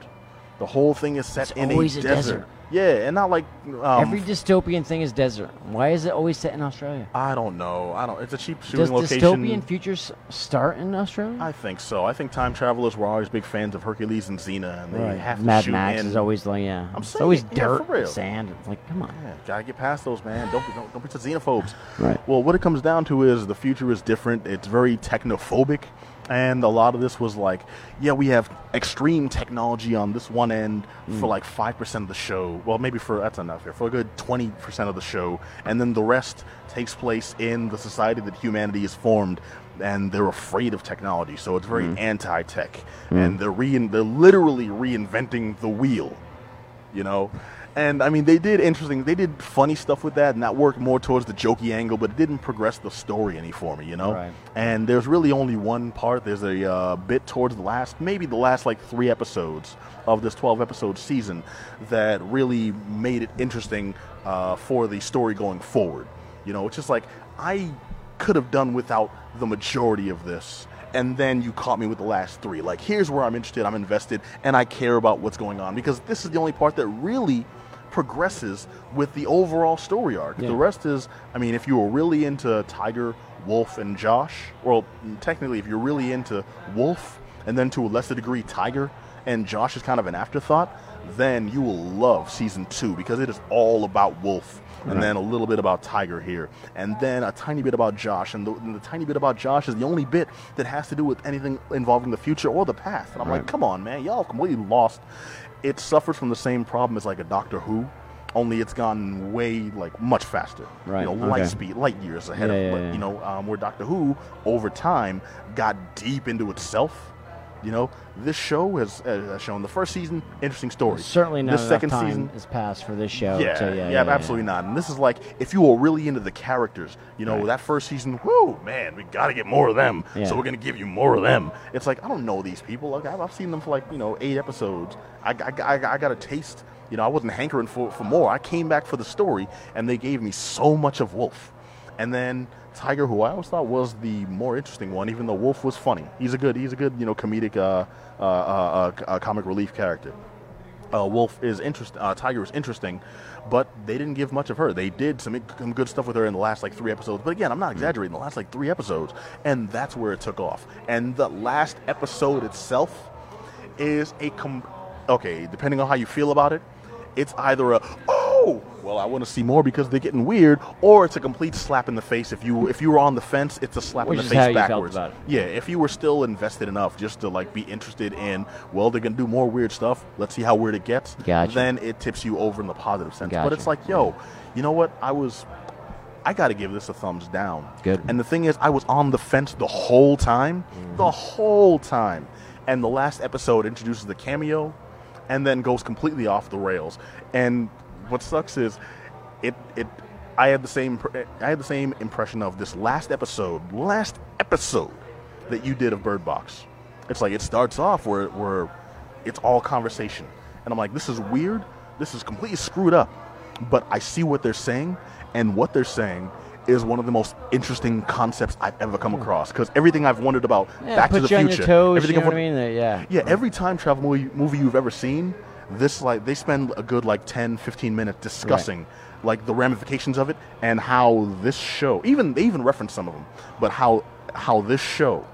[SPEAKER 1] The whole thing is set
[SPEAKER 2] It's
[SPEAKER 1] in
[SPEAKER 2] always
[SPEAKER 1] a
[SPEAKER 2] a
[SPEAKER 1] desert.
[SPEAKER 2] desert.
[SPEAKER 1] Yeah, and not like um,
[SPEAKER 2] Every dystopian thing is desert. Why is it always set in Australia?
[SPEAKER 1] I don't know. I don't. It's a cheap shooting
[SPEAKER 2] Does
[SPEAKER 1] location.
[SPEAKER 2] dystopian futures start in Australia?
[SPEAKER 1] I think so. I think time travelers were always big fans of Hercules and Xena, and they have to
[SPEAKER 2] Mad
[SPEAKER 1] shoot
[SPEAKER 2] Max
[SPEAKER 1] in.
[SPEAKER 2] is always like, yeah.
[SPEAKER 1] I'm
[SPEAKER 2] it's always
[SPEAKER 1] it, yeah,
[SPEAKER 2] dirt,
[SPEAKER 1] real.
[SPEAKER 2] sand. It's like, come on.
[SPEAKER 1] Yeah, gotta get past those, man. Don't be, don't, don't be so xenophobes.
[SPEAKER 2] Right.
[SPEAKER 1] Well, what it comes down to is the future is different. It's very technophobic, and a lot of this was like, yeah, we have extreme technology on this one end
[SPEAKER 2] Mm.
[SPEAKER 1] for like five percent of the show. Well, maybe for that's enough here For a good twenty percent of the show, and then the rest takes place in the society that humanity is formed. And they're afraid of technology, so it's
[SPEAKER 2] Mm.
[SPEAKER 1] very anti-tech, and they're rein- they're literally reinventing the wheel you know and i mean they did interesting they did funny stuff with that and that worked more towards the jokey angle but it didn't progress the story any for me you know
[SPEAKER 2] Right.
[SPEAKER 1] and there's really only one part there's a uh, bit towards the last maybe the last like three episodes of this 12 episode season that really made it interesting uh, for the story going forward you know it's just like i could have done without the majority of this and then you caught me with the last three. Like, here's where I'm interested, I'm invested, and I care about what's going on because this is the only part that really progresses with the overall story arc.
[SPEAKER 2] Yeah.
[SPEAKER 1] The rest is, I mean, if you were really into Tiger, Wolf, and Josh, well, technically, if you're really into Wolf, and then to a lesser degree, Tiger, and Josh is kind of an afterthought, then you will love season two because it is all about Wolf and then a little bit about Tiger here, and then a tiny bit about Josh, and the, and the tiny bit about Josh is the only bit that has to do with anything involving the future or the past. And I'm like, come on, man, y'all completely lost. It suffers from the same problem as like a Doctor Who, only it's gone way like much faster.
[SPEAKER 2] Right,
[SPEAKER 1] You know,
[SPEAKER 2] okay.
[SPEAKER 1] light speed, light years ahead
[SPEAKER 2] Yeah,
[SPEAKER 1] of
[SPEAKER 2] yeah, yeah.
[SPEAKER 1] you know um, where Doctor Who over time got deep into itself. You know, this show has, uh, shown the first season interesting story.
[SPEAKER 2] Certainly not
[SPEAKER 1] this second
[SPEAKER 2] time
[SPEAKER 1] season
[SPEAKER 2] has passed for this show.
[SPEAKER 1] yeah,
[SPEAKER 2] yeah,
[SPEAKER 1] yeah,
[SPEAKER 2] yeah,
[SPEAKER 1] absolutely not. And this is like if you were really into the characters, you know,
[SPEAKER 2] Right.
[SPEAKER 1] that first season, whoo, man, we got to get more of them.
[SPEAKER 2] Yeah.
[SPEAKER 1] So we're gonna give you more of them. It's like I don't know these people. Like I've, I've seen them for like you know eight episodes. I, I, I, I got a taste. You know, I wasn't hankering for for more. I came back for the story, and they gave me so much of Wolf, and then. Tiger, who I always thought was the more interesting one, even though Wolf was funny. He's a good, he's a good, you know, comedic, uh, uh, uh, uh, comic relief character uh, Wolf is interest. Uh, Tiger is interesting, but they didn't give much of her. They did some, some good stuff with her in the last like three episodes. But again, I'm not exaggerating. The last like three episodes, and that's where it took off. And the last episode itself is a com- okay. Depending on how you feel about it, it's either a oh well I want to see more because they're getting weird, or it's a complete slap in the face. If you if you were on the fence, it's a slap
[SPEAKER 2] Which
[SPEAKER 1] in the face
[SPEAKER 2] how you felt
[SPEAKER 1] backwards. Yeah, if you were still invested enough just to like be interested in, well, they're gonna do more weird stuff. Let's see how weird it gets.
[SPEAKER 2] Gotcha.
[SPEAKER 1] Then it tips you over in the positive sense. But it's like, yo, you know what? I was, I got to give this a thumbs down.
[SPEAKER 2] Good.
[SPEAKER 1] And the thing is, I was on the fence the whole time,
[SPEAKER 2] Mm-hmm.
[SPEAKER 1] the whole time. And the last episode introduces the cameo, and then goes completely off the rails. And what sucks is, it it. I had the same I had the same impression of this last episode, last episode that you did of Bird Box. It's like it starts off where where it's all conversation, and I'm like, this is weird. This is completely screwed up. But I see what they're saying, and what they're saying is one of the most interesting concepts I've ever come hmm. across. Because everything I've wondered about
[SPEAKER 2] Yeah,
[SPEAKER 1] Back to the Future,
[SPEAKER 2] toes.
[SPEAKER 1] everything
[SPEAKER 2] You know
[SPEAKER 1] I've
[SPEAKER 2] what I mean? Yeah.
[SPEAKER 1] yeah, every time travel movie, movie you've ever seen, this like they spend a good like 10, 15 minutes discussing like the ramifications of it and how this show, even they even reference some of them, but how how this show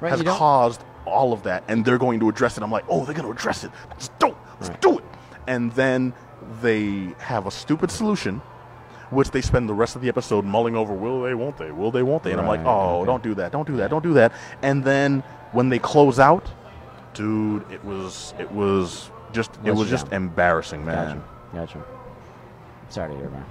[SPEAKER 2] Right,
[SPEAKER 1] has caused all of that, and they're going to address it. I'm like, oh, they're going to address it. Let's do it. Let's
[SPEAKER 2] Right.
[SPEAKER 1] do it. And then they have a stupid solution. Which they spend the rest of the episode mulling over. Will they? Won't they? Will they? Won't they? And I'm like, oh,
[SPEAKER 2] okay.
[SPEAKER 1] don't do that. Don't do that. Don't do that. And then when they close out, dude, it was it was just it was just
[SPEAKER 2] down.
[SPEAKER 1] embarrassing, man.
[SPEAKER 2] Gotcha. Gotcha. Sorry to hear, man.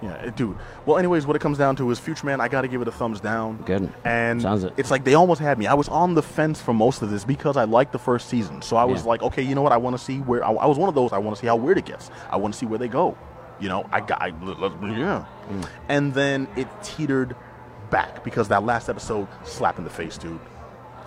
[SPEAKER 1] Yeah, it- dude. Well, anyways, what it comes down to is Future Man. I got to give it a thumbs down.
[SPEAKER 2] Good.
[SPEAKER 1] And
[SPEAKER 2] Sounds it.
[SPEAKER 1] it's like they almost had me. I was on the fence for most of this because I liked the first season. So I was
[SPEAKER 2] Yeah.
[SPEAKER 1] like, okay, you know what? I want to see where. I, I was one of those. I want to see how weird it gets. I want to see where they go. You know, I got. I, yeah.
[SPEAKER 2] Mm.
[SPEAKER 1] And then it teetered back because that last episode slap in the face, dude.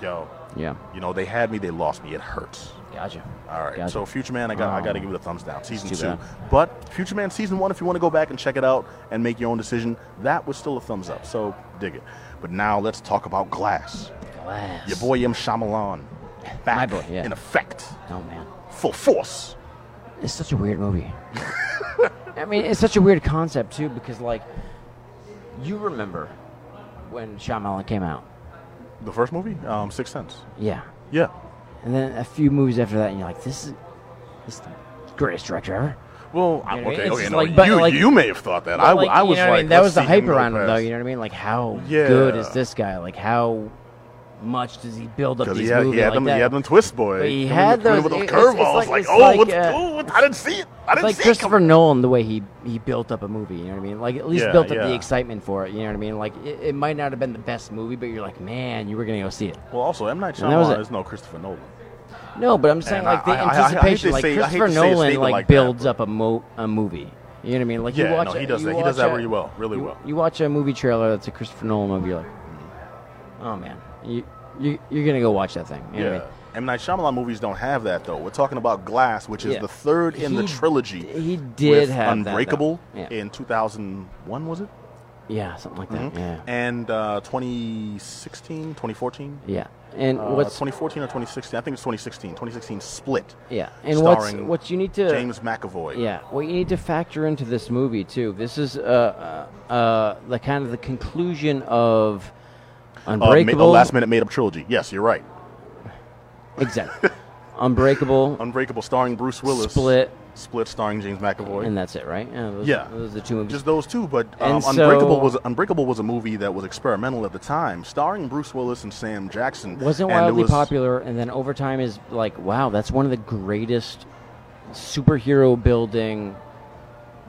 [SPEAKER 1] Yo,
[SPEAKER 2] Yeah.
[SPEAKER 1] you know they had me. They lost me. It hurts.
[SPEAKER 2] Gotcha.
[SPEAKER 1] All right.
[SPEAKER 2] Gotcha.
[SPEAKER 1] So Future Man, I got I got to
[SPEAKER 2] Oh.
[SPEAKER 1] give it a thumbs down. Season two,
[SPEAKER 2] bad.
[SPEAKER 1] but Future Man season one, if you want to go back and check it out and make your own decision, that was still a thumbs up. So dig it. But now let's talk about Glass.
[SPEAKER 2] Glass.
[SPEAKER 1] Your boy M Shyamalan, back
[SPEAKER 2] My boy, yeah.
[SPEAKER 1] in effect,
[SPEAKER 2] Oh man,
[SPEAKER 1] full force.
[SPEAKER 2] it's such a weird movie. *laughs* I mean, it's such a weird concept too because like, you remember when Shyamalan came out?
[SPEAKER 1] The first movie, um, Sixth Sense.
[SPEAKER 2] Yeah.
[SPEAKER 1] Yeah.
[SPEAKER 2] And then a few movies after that, and you're like, this is this is the greatest director ever.
[SPEAKER 1] Well, I-
[SPEAKER 2] You know what I
[SPEAKER 1] okay,
[SPEAKER 2] mean?
[SPEAKER 1] Okay,
[SPEAKER 2] just
[SPEAKER 1] no,
[SPEAKER 2] like- but
[SPEAKER 1] you,
[SPEAKER 2] like-
[SPEAKER 1] you may have thought that.
[SPEAKER 2] But,
[SPEAKER 1] I,
[SPEAKER 2] like,
[SPEAKER 1] I
[SPEAKER 2] you
[SPEAKER 1] was
[SPEAKER 2] know what I
[SPEAKER 1] like,
[SPEAKER 2] mean? that
[SPEAKER 1] let's
[SPEAKER 2] was the
[SPEAKER 1] see
[SPEAKER 2] hype
[SPEAKER 1] him
[SPEAKER 2] around him, though.
[SPEAKER 1] past.
[SPEAKER 2] You know what I mean? Like, how
[SPEAKER 1] Yeah.
[SPEAKER 2] good is this guy? Like, how much does he build up these
[SPEAKER 1] he had,
[SPEAKER 2] movies
[SPEAKER 1] he had
[SPEAKER 2] like
[SPEAKER 1] them,
[SPEAKER 2] that?
[SPEAKER 1] he had them twist boy.
[SPEAKER 2] But he had those-
[SPEAKER 1] with those curveballs.
[SPEAKER 2] like-
[SPEAKER 1] Like, oh,
[SPEAKER 2] like,
[SPEAKER 1] what's,
[SPEAKER 2] uh,
[SPEAKER 1] oh, I didn't see it. I didn't
[SPEAKER 2] like
[SPEAKER 1] see it.
[SPEAKER 2] Christopher. Nolan, the way he he built up a movie. You know what I mean? Like at least
[SPEAKER 1] Yeah,
[SPEAKER 2] built up
[SPEAKER 1] yeah.
[SPEAKER 2] the excitement for it. You know what I mean? Like it, it might not have been the best movie, but you're like, man, you were gonna go see it.
[SPEAKER 1] Well, also M Night
[SPEAKER 2] And that was
[SPEAKER 1] Shyamalan is no Christopher Nolan.
[SPEAKER 2] No, but I'm saying
[SPEAKER 1] And
[SPEAKER 2] like the
[SPEAKER 1] I- I- I-
[SPEAKER 2] anticipation, like
[SPEAKER 1] say- I hate to
[SPEAKER 2] Christopher Nolan, like, builds up a mo a movie. You know what I mean? Like you
[SPEAKER 1] Yeah,
[SPEAKER 2] watch,
[SPEAKER 1] no, he does that. He does that really well, really well.
[SPEAKER 2] You watch a movie trailer that's a Christopher Nolan movie, you're like, oh man, you, you you're gonna go watch that thing. You know what I
[SPEAKER 1] Yeah.
[SPEAKER 2] mean?
[SPEAKER 1] M Night Shyamalan movies don't have that though. We're talking about Glass, which is
[SPEAKER 2] Yeah.
[SPEAKER 1] the third in the trilogy.
[SPEAKER 2] he did have that.
[SPEAKER 1] Unbreakable
[SPEAKER 2] Yeah.
[SPEAKER 1] in 2001, was it?
[SPEAKER 2] Yeah, something like that. Yeah,
[SPEAKER 1] And uh, 2016, 2014.
[SPEAKER 2] yeah. And
[SPEAKER 1] Uh,
[SPEAKER 2] what's
[SPEAKER 1] 2014 or 2016? I think it's 2016. 2016 Split.
[SPEAKER 2] yeah, and what's what you need to
[SPEAKER 1] James McAvoy.
[SPEAKER 2] Yeah, what you need to factor into this movie too. This is uh, uh, uh, the kind of the conclusion of
[SPEAKER 1] Uh, ma-
[SPEAKER 2] Unbreakable.
[SPEAKER 1] a last minute made up trilogy. Yes, you're right.
[SPEAKER 2] exactly. Unbreakable, *laughs*
[SPEAKER 1] Unbreakable starring Bruce Willis.
[SPEAKER 2] Split,
[SPEAKER 1] Split starring James McAvoy.
[SPEAKER 2] and that's it, right? Yeah, those,
[SPEAKER 1] Yeah.
[SPEAKER 2] those are the two movies.
[SPEAKER 1] Just those two, but um, Unbreakable
[SPEAKER 2] so-
[SPEAKER 1] was Unbreakable was a movie that was experimental at the time, starring Bruce Willis and Sam Jackson.
[SPEAKER 2] wasn't wildly
[SPEAKER 1] was-
[SPEAKER 2] popular, and then over time is like, wow, that's one of the greatest superhero building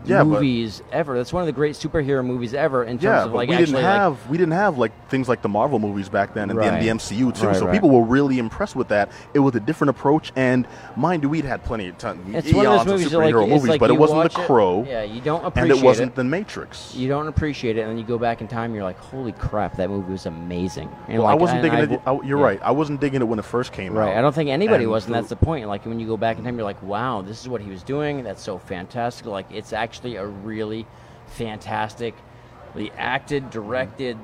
[SPEAKER 1] Yeah,
[SPEAKER 2] movies ever. That's one of the great superhero movies ever in terms
[SPEAKER 1] Yeah,
[SPEAKER 2] of like
[SPEAKER 1] we
[SPEAKER 2] actually
[SPEAKER 1] didn't
[SPEAKER 2] like,
[SPEAKER 1] we didn't have like things like the Marvel movies back then and
[SPEAKER 2] Right.
[SPEAKER 1] the, the MCU too.
[SPEAKER 2] Right,
[SPEAKER 1] so
[SPEAKER 2] right.
[SPEAKER 1] people were really impressed with that. It was a different approach, and mind you, we'd had plenty of time.
[SPEAKER 2] it's one of those movies like,
[SPEAKER 1] superhero
[SPEAKER 2] it's
[SPEAKER 1] movies,
[SPEAKER 2] like
[SPEAKER 1] but it wasn't the Crow,
[SPEAKER 2] yeah, you don't
[SPEAKER 1] and
[SPEAKER 2] appreciate
[SPEAKER 1] it wasn't
[SPEAKER 2] it.
[SPEAKER 1] the Matrix.
[SPEAKER 2] You don't appreciate it, and then you go back in time. You're like, "Holy crap, that movie was amazing!" And
[SPEAKER 1] well, I wasn't
[SPEAKER 2] and
[SPEAKER 1] digging
[SPEAKER 2] I-
[SPEAKER 1] it. I, you're
[SPEAKER 2] yeah.
[SPEAKER 1] right. I wasn't digging it when it first came out.
[SPEAKER 2] Right. I don't think anybody
[SPEAKER 1] And
[SPEAKER 2] was, and that's the point. Like when you go back in time, you're like, "Wow, this is what he was doing. That's so fantastic!" Like it's actually a really fantastically acted, directed,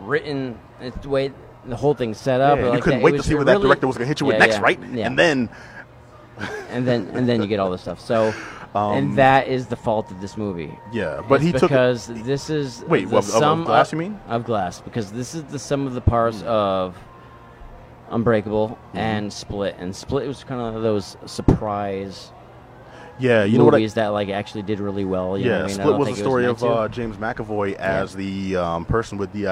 [SPEAKER 2] written. It's the way the whole thing's set up.
[SPEAKER 1] Yeah,
[SPEAKER 2] like
[SPEAKER 1] you couldn't
[SPEAKER 2] that. It
[SPEAKER 1] wait to see what
[SPEAKER 2] really-
[SPEAKER 1] that director was going to hit you with next,
[SPEAKER 2] yeah,
[SPEAKER 1] right?
[SPEAKER 2] Yeah.
[SPEAKER 1] And then
[SPEAKER 2] and then and then you get all this stuff. So,
[SPEAKER 1] Um,
[SPEAKER 2] and that is the fault of this movie.
[SPEAKER 1] Yeah, but
[SPEAKER 2] It's
[SPEAKER 1] he took
[SPEAKER 2] because this is
[SPEAKER 1] Wait,
[SPEAKER 2] the
[SPEAKER 1] of- of- of
[SPEAKER 2] sum
[SPEAKER 1] Glass, you mean?
[SPEAKER 2] of glass because this is the sum of the parts of Unbreakable
[SPEAKER 1] Mm-hmm.
[SPEAKER 2] and Split, and Split was kind of those surprise
[SPEAKER 1] yeah, you know what? I,
[SPEAKER 2] movies that like actually did really well. You know
[SPEAKER 1] yeah,
[SPEAKER 2] what I mean? I
[SPEAKER 1] Split
[SPEAKER 2] don't
[SPEAKER 1] was the
[SPEAKER 2] think it
[SPEAKER 1] story
[SPEAKER 2] meant
[SPEAKER 1] of
[SPEAKER 2] to.
[SPEAKER 1] uh, James McAvoy as the um, person with DID,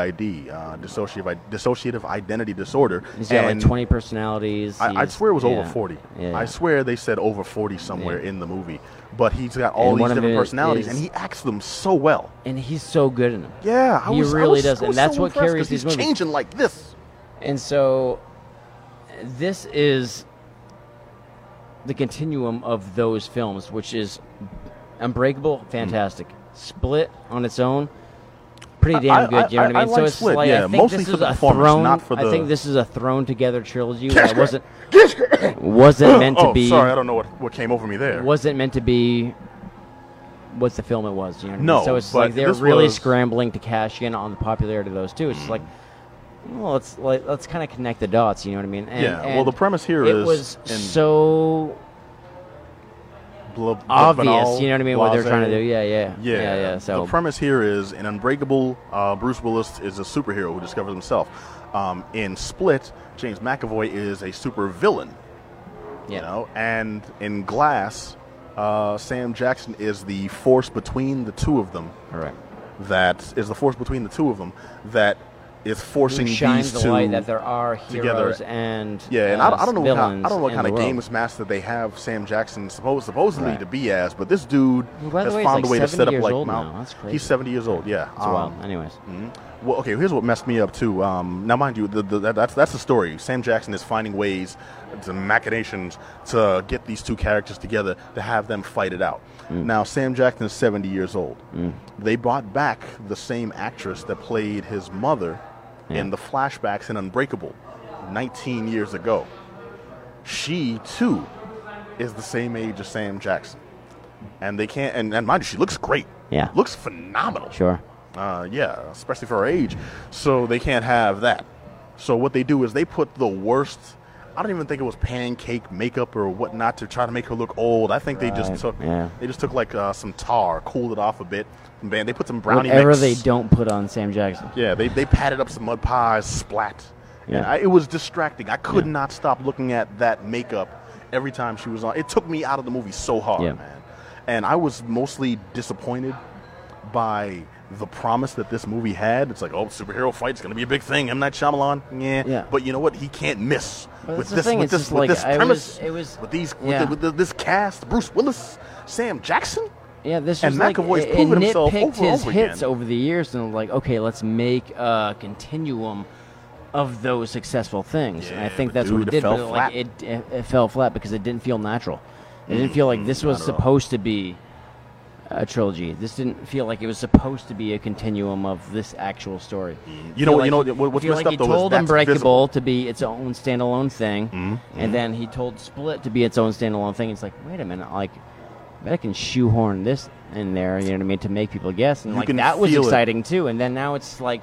[SPEAKER 1] uh, dissociative dissociative identity disorder.
[SPEAKER 2] He's got like
[SPEAKER 1] And-
[SPEAKER 2] twenty personalities.
[SPEAKER 1] I, I
[SPEAKER 2] He's-
[SPEAKER 1] swear it was over
[SPEAKER 2] yeah,
[SPEAKER 1] 40.
[SPEAKER 2] Yeah.
[SPEAKER 1] I swear they said over 40 somewhere in the movie. But he's got all
[SPEAKER 2] And one
[SPEAKER 1] these
[SPEAKER 2] of
[SPEAKER 1] different
[SPEAKER 2] it
[SPEAKER 1] personalities,
[SPEAKER 2] is-
[SPEAKER 1] and he acts them so well.
[SPEAKER 2] and he's so good in them.
[SPEAKER 1] Yeah, I
[SPEAKER 2] He
[SPEAKER 1] was, I
[SPEAKER 2] really
[SPEAKER 1] was-
[SPEAKER 2] does,
[SPEAKER 1] I
[SPEAKER 2] and
[SPEAKER 1] was
[SPEAKER 2] that's
[SPEAKER 1] so
[SPEAKER 2] what
[SPEAKER 1] impressed 'cause
[SPEAKER 2] carries these
[SPEAKER 1] he's
[SPEAKER 2] movies.
[SPEAKER 1] changing like this.
[SPEAKER 2] And so this is the continuum of those films, which is Unbreakable, fantastic. Split on its own, pretty damn good. you know
[SPEAKER 1] I-
[SPEAKER 2] what I mean? so it's
[SPEAKER 1] Split,
[SPEAKER 2] like
[SPEAKER 1] yeah,
[SPEAKER 2] I think
[SPEAKER 1] mostly
[SPEAKER 2] this
[SPEAKER 1] for
[SPEAKER 2] is
[SPEAKER 1] the
[SPEAKER 2] a thrown.
[SPEAKER 1] not for
[SPEAKER 2] I think this is a thrown together trilogy that wasn't wasn't *coughs* meant to
[SPEAKER 1] oh,
[SPEAKER 2] be
[SPEAKER 1] sorry, I don't know what, what came over me there.
[SPEAKER 2] wasn't meant to be What's the film it was. You know what I mean?
[SPEAKER 1] No,
[SPEAKER 2] so it's like they're really
[SPEAKER 1] was-
[SPEAKER 2] scrambling to cash in on the popularity of those two. It's just like, well, let's like, let's kind of connect the dots. You know what I mean? And,
[SPEAKER 1] yeah, well, the premise here
[SPEAKER 2] it
[SPEAKER 1] is
[SPEAKER 2] was so
[SPEAKER 1] bl-
[SPEAKER 2] obvious. You know what I mean? What they're trying to do? Yeah, yeah,
[SPEAKER 1] Yeah,
[SPEAKER 2] yeah, yeah. So
[SPEAKER 1] the premise here is in Unbreakable, uh, Bruce Willis is a superhero who discovers himself. Um, in Split, James McAvoy is a super villain.
[SPEAKER 2] yeah,
[SPEAKER 1] You know, and in Glass, uh, Sam Jackson is the force between the two of them.
[SPEAKER 2] all right.
[SPEAKER 1] That is the force between the two of them that is forcing these
[SPEAKER 2] the
[SPEAKER 1] two
[SPEAKER 2] light that there are
[SPEAKER 1] together.
[SPEAKER 2] and
[SPEAKER 1] Yeah, and
[SPEAKER 2] uh,
[SPEAKER 1] I, I don't know what kind, I don't know what kind of
[SPEAKER 2] world.
[SPEAKER 1] games master they have Sam Jackson supposed supposedly
[SPEAKER 2] Right.
[SPEAKER 1] to be as, but this dude
[SPEAKER 2] Well,
[SPEAKER 1] has
[SPEAKER 2] way,
[SPEAKER 1] found
[SPEAKER 2] like
[SPEAKER 1] a way to set up like Mount.
[SPEAKER 2] That's.
[SPEAKER 1] He's seventy years old. Yeah.
[SPEAKER 2] Wild.
[SPEAKER 1] Um,
[SPEAKER 2] Anyways,
[SPEAKER 1] mhm. Well, okay. Here's what messed me up too. Um, now, mind you, the, the, that, that's that's the story. Sam Jackson is finding ways, to machinations to get these two characters together to have them fight it out.
[SPEAKER 2] Mm.
[SPEAKER 1] Now, Sam Jackson is seventy years old. They brought back the same actress that played his mother in the flashbacks in Unbreakable, 19 years ago. She too is the same age as Sam Jackson, and they can't. And, and mind you, she looks great.
[SPEAKER 2] Yeah.
[SPEAKER 1] looks phenomenal.
[SPEAKER 2] sure.
[SPEAKER 1] Uh, yeah, especially for her age. So they can't have that. So what they do is they put the worst. I don't even think it was pancake makeup or whatnot to try to make her look old. I think they just took
[SPEAKER 2] yeah.
[SPEAKER 1] they just took like uh, some tar, cooled it off a bit. Man, they put some brownie
[SPEAKER 2] Whatever
[SPEAKER 1] mix.
[SPEAKER 2] they don't put on Sam Jackson.
[SPEAKER 1] Yeah, they, they patted up some mud pies, splat.
[SPEAKER 2] Yeah.
[SPEAKER 1] I, it was distracting. I could
[SPEAKER 2] Yeah.
[SPEAKER 1] not stop looking at that makeup every time she was on. It took me out of the movie so hard,
[SPEAKER 2] Yeah.
[SPEAKER 1] man. And I was mostly disappointed by the promise that this movie had. It's like, oh, superhero fight's going to be a big thing. M. Night Shyamalan, yeah.
[SPEAKER 2] Yeah.
[SPEAKER 1] But you know what? He can't miss
[SPEAKER 2] Well,
[SPEAKER 1] with this,
[SPEAKER 2] thing,
[SPEAKER 1] with
[SPEAKER 2] it's
[SPEAKER 1] this, with
[SPEAKER 2] like,
[SPEAKER 1] this
[SPEAKER 2] was-
[SPEAKER 1] premise.
[SPEAKER 2] it was-
[SPEAKER 1] with these, with, the, with the, this cast: Bruce Willis, Sam Jackson.
[SPEAKER 2] Yeah, this
[SPEAKER 1] And
[SPEAKER 2] was like
[SPEAKER 1] McAvoy's
[SPEAKER 2] it, it
[SPEAKER 1] proven himself over and
[SPEAKER 2] his
[SPEAKER 1] over
[SPEAKER 2] hits
[SPEAKER 1] again.
[SPEAKER 2] over the years, and like, okay, let's make a continuum of those successful things. and I think that's what
[SPEAKER 1] dude,
[SPEAKER 2] it
[SPEAKER 1] it
[SPEAKER 2] did.
[SPEAKER 1] fell
[SPEAKER 2] but like, it, it it fell flat because it didn't feel natural. It didn't feel like this mm, was
[SPEAKER 1] not all.
[SPEAKER 2] supposed to be a trilogy. This didn't feel like it was supposed to be a continuum of this actual story.
[SPEAKER 1] You know, what- you know what- what's messed
[SPEAKER 2] like
[SPEAKER 1] up
[SPEAKER 2] he
[SPEAKER 1] though is
[SPEAKER 2] told
[SPEAKER 1] that's
[SPEAKER 2] Unbreakable
[SPEAKER 1] visible.
[SPEAKER 2] to be its own standalone thing,
[SPEAKER 1] Mm-hmm.
[SPEAKER 2] and then he told Split to be its own standalone thing. It's like, wait a minute, like, I can shoehorn this in there, you know what I mean, to make people guess, and
[SPEAKER 1] You
[SPEAKER 2] like that was
[SPEAKER 1] feel it.
[SPEAKER 2] exciting too. And then now it's like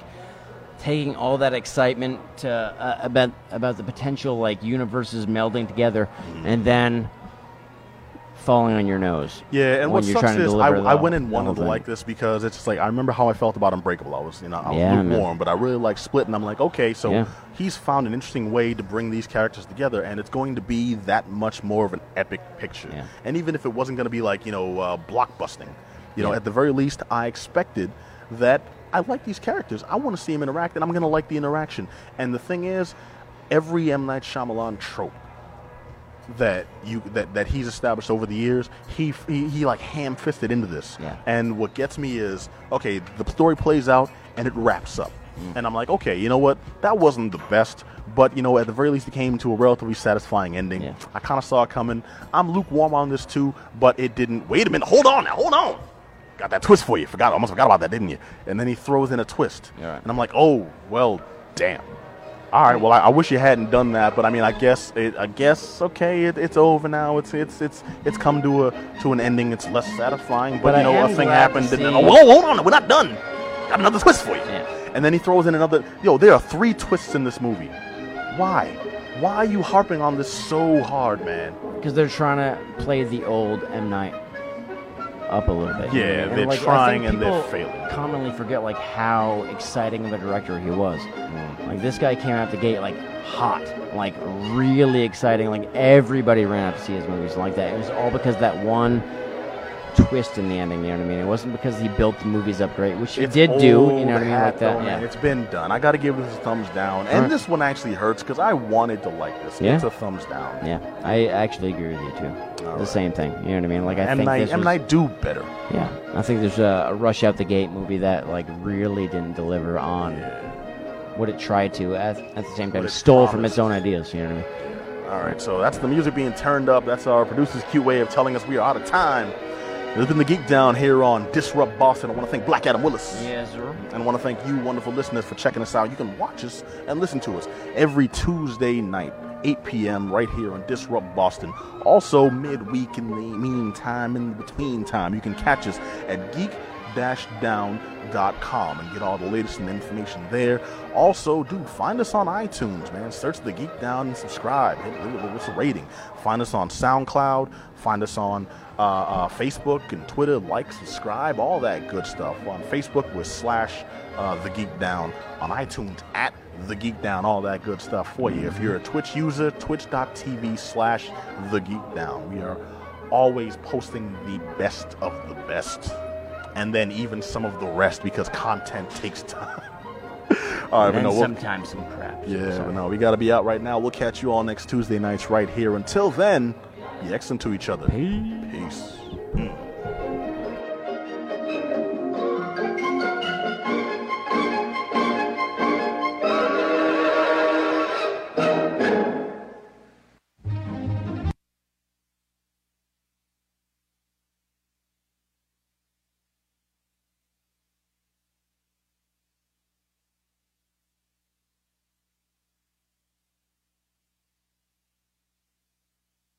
[SPEAKER 2] taking all that excitement to uh, about about the potential like universes melding together,
[SPEAKER 1] Mm-hmm.
[SPEAKER 2] and then falling on your nose.
[SPEAKER 1] Yeah, and what sucks is I, I went in
[SPEAKER 2] whole
[SPEAKER 1] to like this because it's just like I remember how I felt about Unbreakable. I was, you know, I was
[SPEAKER 2] Yeah,
[SPEAKER 1] lukewarm, but I really like Split, and I'm like, okay, so
[SPEAKER 2] Yeah.
[SPEAKER 1] he's found an interesting way to bring these characters together, and it's going to be that much more of an epic picture.
[SPEAKER 2] Yeah.
[SPEAKER 1] And even if it wasn't going to be like you know uh, blockbusting, you know, at the very least, I expected that I like these characters. I want to see them interact, and I'm going to like the interaction. And the thing is, every M Night Shyamalan trope that you that, that he's established over the years, he he, he like ham fisted into this.
[SPEAKER 2] Yeah.
[SPEAKER 1] And what gets me is okay, the story plays out and it wraps up.
[SPEAKER 2] Mm.
[SPEAKER 1] And I'm like, okay, you know what? That wasn't the best, but you know, at the very least, it came to a relatively satisfying ending.
[SPEAKER 2] Yeah.
[SPEAKER 1] I kind of saw it coming. I'm lukewarm on this too, but it didn't. Wait a minute, hold on now, hold on. Got that twist for you. Forgot, almost forgot about that, didn't you? And then he throws in a twist,
[SPEAKER 2] Yeah, right.
[SPEAKER 1] and I'm like, oh, well, damn. All right, well, I, I wish you hadn't done that, but I mean, I guess, it, I guess, okay, it, it's over now. It's, it's, it's, it's come to a, to an ending. It's less satisfying, but,
[SPEAKER 2] But
[SPEAKER 1] you know, a thing happened. And,
[SPEAKER 2] then,
[SPEAKER 1] oh, whoa, hold on, we're not done. Got another twist for you.
[SPEAKER 2] Yeah.
[SPEAKER 1] And then he throws in another. Yo, there are three twists in this movie. Why? Why are you harping on this so hard, man?
[SPEAKER 2] because they're trying to play the old M Night up a little bit.
[SPEAKER 1] Yeah,
[SPEAKER 2] And,
[SPEAKER 1] they're
[SPEAKER 2] like,
[SPEAKER 1] trying and they're failing.
[SPEAKER 2] Commonly forget like how exciting of a director he was.
[SPEAKER 1] Mm.
[SPEAKER 2] Like this guy came out the gate like hot, like really exciting. Like everybody ran out to see his movies like that. It was all because that one twist in the ending. You know what I mean? It wasn't because he built the movies up great, which he
[SPEAKER 1] It's
[SPEAKER 2] did do. You know what I mean? Like that.
[SPEAKER 1] though,
[SPEAKER 2] yeah.
[SPEAKER 1] It's been done. I got to give this a thumbs down. And this one actually hurts because I wanted to like this.
[SPEAKER 2] Yeah.
[SPEAKER 1] It's a thumbs down.
[SPEAKER 2] Yeah, I actually agree with you too. the
[SPEAKER 1] Alright.
[SPEAKER 2] same thing. You know what I mean? Like I
[SPEAKER 1] M
[SPEAKER 2] think
[SPEAKER 1] Night,
[SPEAKER 2] this
[SPEAKER 1] M
[SPEAKER 2] was-
[SPEAKER 1] Night do better.
[SPEAKER 2] Yeah, I think there's a, a rush out the gate movie that like really didn't deliver on what it tried to. At, at the same time,
[SPEAKER 1] What
[SPEAKER 2] it
[SPEAKER 1] it
[SPEAKER 2] stole from its own ideas. You know what I mean?
[SPEAKER 1] All right, so that's the music being turned up. That's our producer's cute way of telling us we are out of time. This has been the Geek Down here on Disrupt Boston. I want to thank Black Adam Willis.
[SPEAKER 2] Yes, sir.
[SPEAKER 1] And I want to thank you, wonderful listeners, for checking us out. You can watch us and listen to us every Tuesday night, 8 p.m., right here on Disrupt Boston. Also, midweek in the meantime, in the between time, you can catch us at geek-down.com and get all the latest and information there. Also, dude, find us on iTunes, man. Search the Geek Down and subscribe. Hit, leave the rating? Find us on SoundCloud. Find us on uh, uh, Facebook and Twitter. Like, subscribe, all that good stuff. On Facebook, we're slash uh, the Geek Down. On iTunes, at the Geek Down. All that good stuff for you. If you're a Twitch user, twitch.tv slash the Geek Down. We are always posting the best of the best, and then even some of the rest because content takes time. *laughs* all right, but
[SPEAKER 2] And
[SPEAKER 1] no, we'll-
[SPEAKER 2] sometimes some crap.
[SPEAKER 1] yeah, but no, we got to be out right now. We'll catch you all next Tuesday nights right here. Until then, be excellent to each other. Peace. Mm.